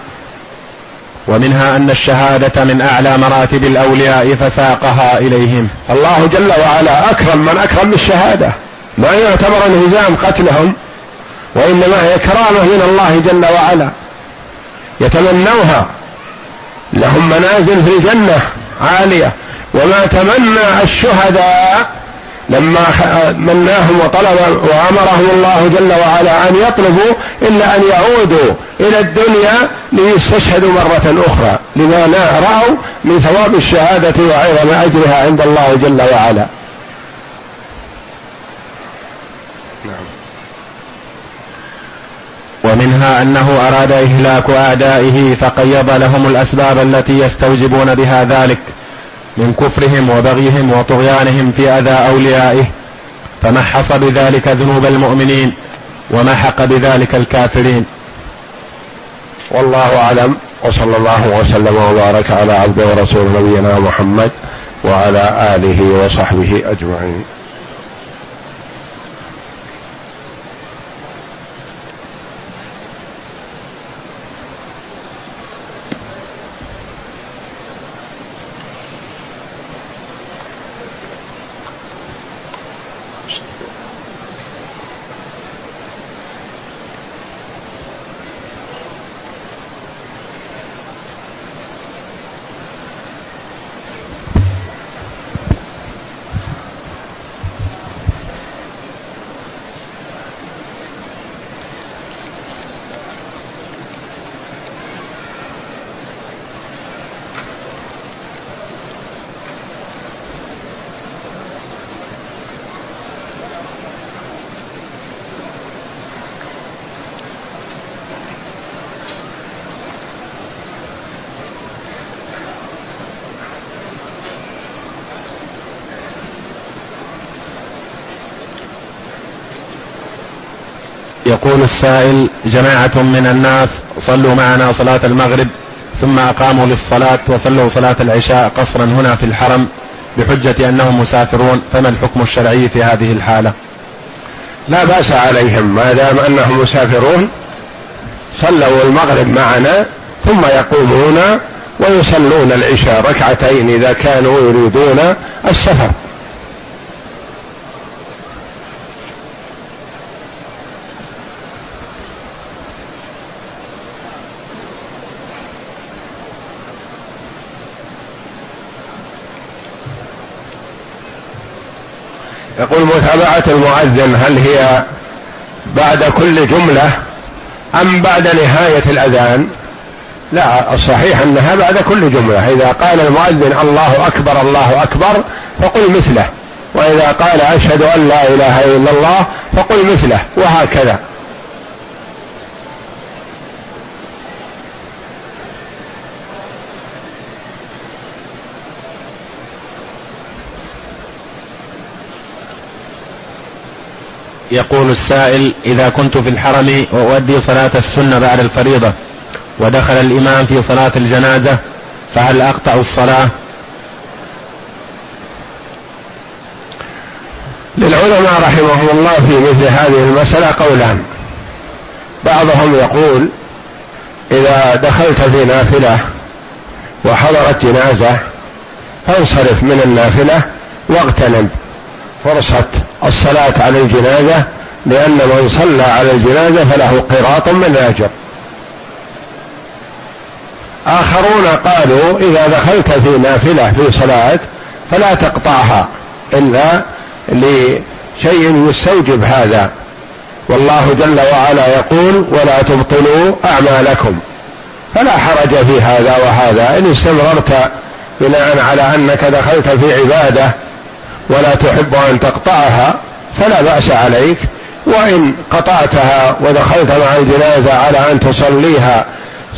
ومنها أن الشهادة من أعلى مراتب الأولياء فساقها إليهم. الله جل وعلا أكرم من أكرم بالشهادة. ما يعتبر انهزام قتلهم وإنما هي كرامة من الله جل وعلا. يتمنوها. لهم منازل في الجنة عالية. وما تمنى الشهداء لما مناهم وطلب وأمرهم الله جل وعلا أن يطلبوا إلا أن يعودوا إلى الدنيا ليستشهدوا مرة أخرى. لما رأوا من ثواب الشهادة وعظم أجرها عند الله جل وعلا. ومنها أنه أراد إهلاك أعدائه فقيض لهم الأسباب التي يستوجبون بها ذلك من كفرهم وبغيهم وطغيانهم في أذى أوليائه فمحص بذلك ذنوب المؤمنين ومحق بذلك الكافرين. والله أعلم وصلى الله وسلم وبارك على عبده ورسول نبينا محمد وعلى آله وصحبه أجمعين يقول السائل جماعة من الناس صلوا معنا صلاة المغرب ثم أقاموا للصلاة وصلوا صلاة العشاء قصرا هنا في الحرم بحجة أنهم مسافرون فما الحكم الشرعي في هذه الحالة؟ لا بأس عليهم ما دام أنهم مسافرون صلوا المغرب معنا ثم يقومون ويصلون العشاء ركعتين إذا كانوا يريدون السفر. يقول متابعة المؤذن هل هي بعد كل جملة أم بعد نهاية الأذان؟ لا الصحيح أنها بعد كل جملة. إذا قال المؤذن الله أكبر الله أكبر فقل مثله. وإذا قال أشهد أن لا إله إلا الله فقل مثله وهكذا. يقول السائل إذا كنت في الحرم وأؤدي صلاة السنة بعد الفريضة ودخل الإمام في صلاة الجنازة فهل أقطع الصلاة؟ للعلماء رحمهم الله في مثل هذه المسألة قولان بعضهم يقول إذا دخلت في نافلة وحضرت جنازة فانصرف من النافلة واغتنم فرصة الصلاة على الجنازة لأن من صلى على الجنازة فله قراط من أجر. آخرون قالوا إذا دخلت في نافلة في صلاة فلا تقطعها إلا لشيء يستوجب هذا. والله جل وعلا يقول ولا تبطلوا أعمالكم. فلا حرج في هذا وهذا. إن استمررت بناء على أنك دخلت في عبادة ولا تحب أن تقطعها فلا بأس عليك وإن قطعتها ودخلت مع الجنازة على أن تصليها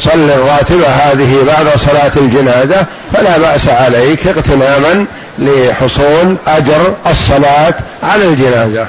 صل الراتبه هذه بعد صلاة الجنازة فلا بأس عليك اغتناما لحصول أجر الصلاة على الجنازة.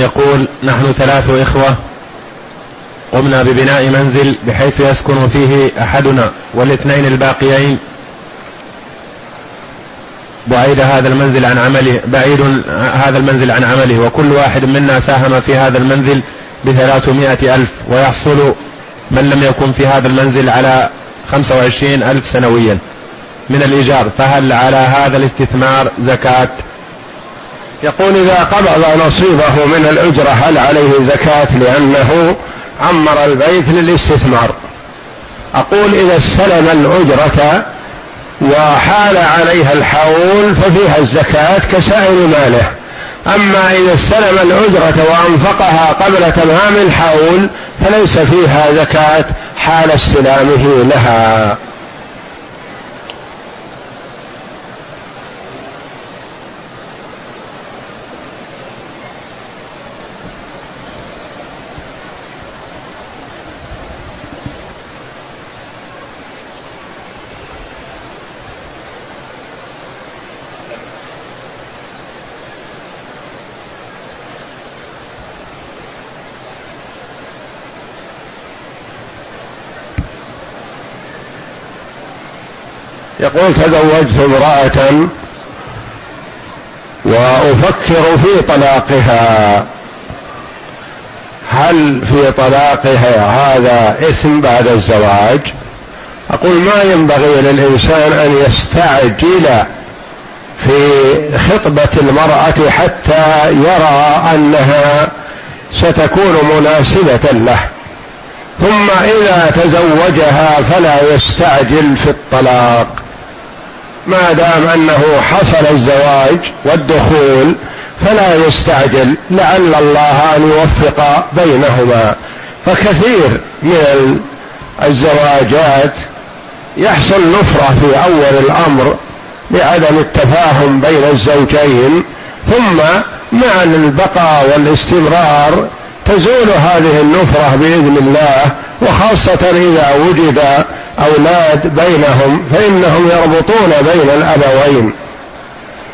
يقول نحن ثلاث إخوة قمنا ببناء منزل بحيث يسكن فيه أحدنا والاثنين الباقيين. بعيد هذا المنزل عن عمله بعيد هذا المنزل عن عمله وكل واحد منا ساهم في هذا المنزل بثلاثمائة ألف ويحصل من لم يكن في هذا المنزل على خمسة وعشرين ألف سنويا. من الإيجار فهل على هذا الاستثمار زكاة؟ يقول إذا قبض نصيبه من الأجرة هل عليه زكاة لأنه عمر البيت للاستثمار؟ أقول إذا استلم الأجرة وحال عليها الحول ففيها الزكاة كسائر ماله. أما إذا استلم الأجرة وأنفقها قبل تمام الحول فليس فيها زكاة حال استلامه لها. يقول تزوجت امرأة وأفكر في طلاقها. هل في طلاقها هذا إثم بعد الزواج؟ أقول ما ينبغي للإنسان أن يستعجل في خطبة المرأة حتى يرى أنها ستكون مناسبة له. ثم إذا تزوجها فلا يستعجل في الطلاق. ما دام أنه حصل الزواج والدخول فلا يستعجل لعل الله أن يوفق بينهما. فكثير من الزواجات يحصل نفرة في أول الأمر لعدم التفاهم بين الزوجين ثم مع البقاء والاستمرار تزول هذه النفرة بإذن الله وخاصة إذا وجد أولاد بينهم فإنهم يربطون بين الأبوين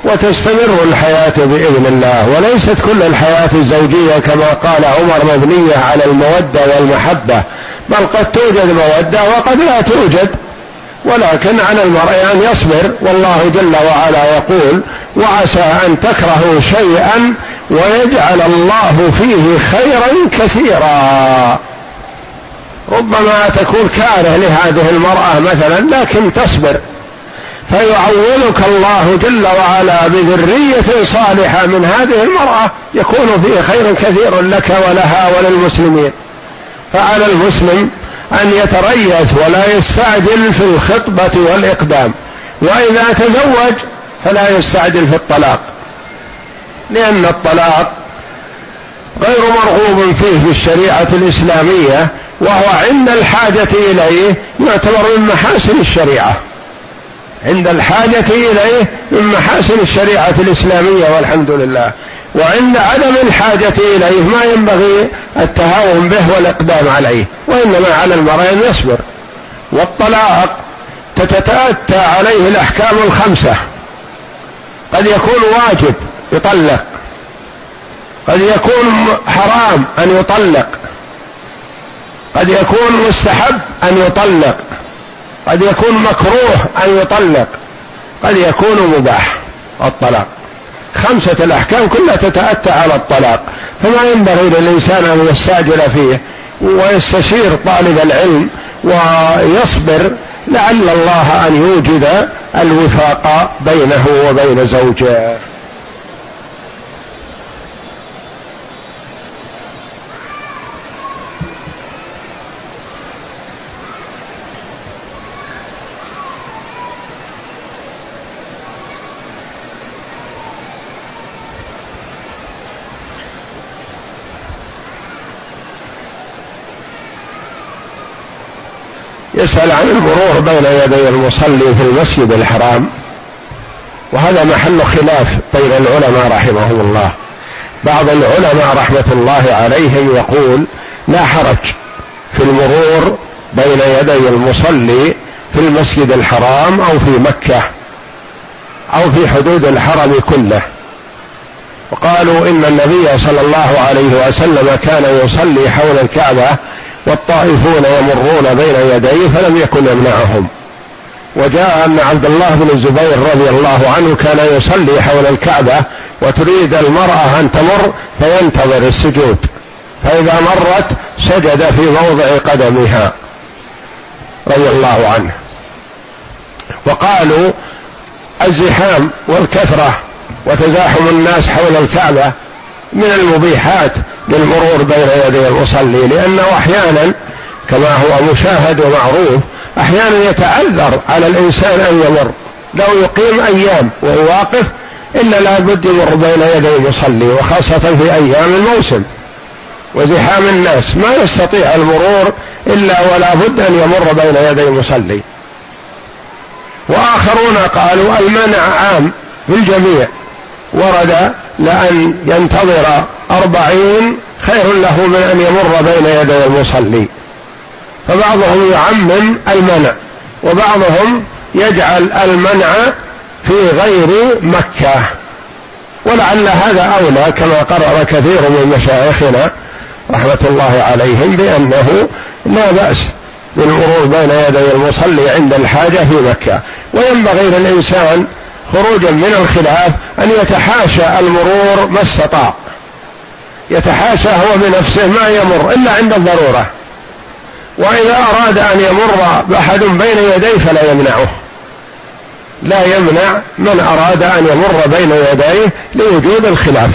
وتستمر الحياة بإذن الله وليست كل الحياة الزوجية كما قال عمر مبنية على المودة والمحبة بل قد توجد مودة وقد لا توجد ولكن على المرء أن يصبر والله جل وعلا يقول وعسى أن تكرهوا شيئا ويجعل الله فيه خيرا كثيرا. ربما تكون كاره لهذه المرأة مثلا لكن تصبر. فيعوضك الله جل وعلا بذرية صالحة من هذه المرأة يكون فيه خير كثير لك ولها وللمسلمين. فعلى المسلم أن يتريث ولا يستعجل في الخطبة والإقدام. وإذا تزوج فلا يستعجل في الطلاق. لأن الطلاق غير مرغوب فيه في الشريعة الإسلامية وهو عند الحاجة إليه يعتبر من محاسن الشريعة. عند الحاجة إليه من محاسن الشريعة الإسلامية والحمد لله. وعند عدم الحاجة إليه ما ينبغي التهاون به والإقدام عليه وإنما على المرء أن يصبر. والطلاق تتأتى عليه الأحكام الخمسة. قد يكون واجب يطلق. قد يكون حرام أن يطلق. قد يكون مستحب أن يطلق. قد يكون مكروه أن يطلق. قد يكون مباح الطلاق. خمسة الأحكام كلها تتأتى على الطلاق. فما ينبغي للإنسان أن يستعجل فيه ويستشير طالب العلم ويصبر لعل الله أن يوجد الوفاق بينه وبين زوجه. يسأل عن المرور بين يدي المصلي في المسجد الحرام. وهذا محل خلاف بين العلماء رحمهم الله. بعض العلماء رحمة الله عليهم يقول لا حرج في المرور بين يدي المصلي في المسجد الحرام أو في مكة أو في حدود الحرم كله. وقالوا إن النبي صلى الله عليه وسلم كان يصلي حول الكعبة والطائفون يمرون بين يديه فلم يكن يمنعهم. وجاء أن عبد الله بن الزبير رضي الله عنه كان يصلي حول الكعبة وتريد المرأة أن تمر فينتظر السجود. فإذا مرت سجد في موضع قدمها رضي الله عنه. وقالوا الزحام والكثرة وتزاحم الناس حول الكعبة من المبيحات للمرور بين يدي المصلي لأنه أحيانا كما هو مشاهد ومعروف أحيانا يتعذر على الإنسان أن يمر. لو يقيم أيام ويواقف الا لابد يمر بين يدي المصلي وخاصة في أيام الموسم. وزحام الناس ما يستطيع المرور إلا ولا بد أن يمر بين يدي المصلي. وآخرون قالوا المنع عام للجميع ورد لأن ينتظر أربعين خير له من أن يمر بين يدي المصلي. فبعضهم يعمم المنع وبعضهم يجعل المنع في غير مكة. ولعل هذا أولى كما قرر كثير من مشايخنا رحمة الله عليهم بأنه لا بأس بالمرور بين يدي المصلي عند الحاجة في مكة. وينبغي للإنسان خروجا من الخلاف أن يتحاشى المرور ما استطاع. يتحاشى هو بنفسه ما يمر إلا عند الضرورة. وإذا أراد أن يمر أحد بين يديه فلا يمنعه. لا يمنع من أراد أن يمر بين يديه لوجود الخلاف.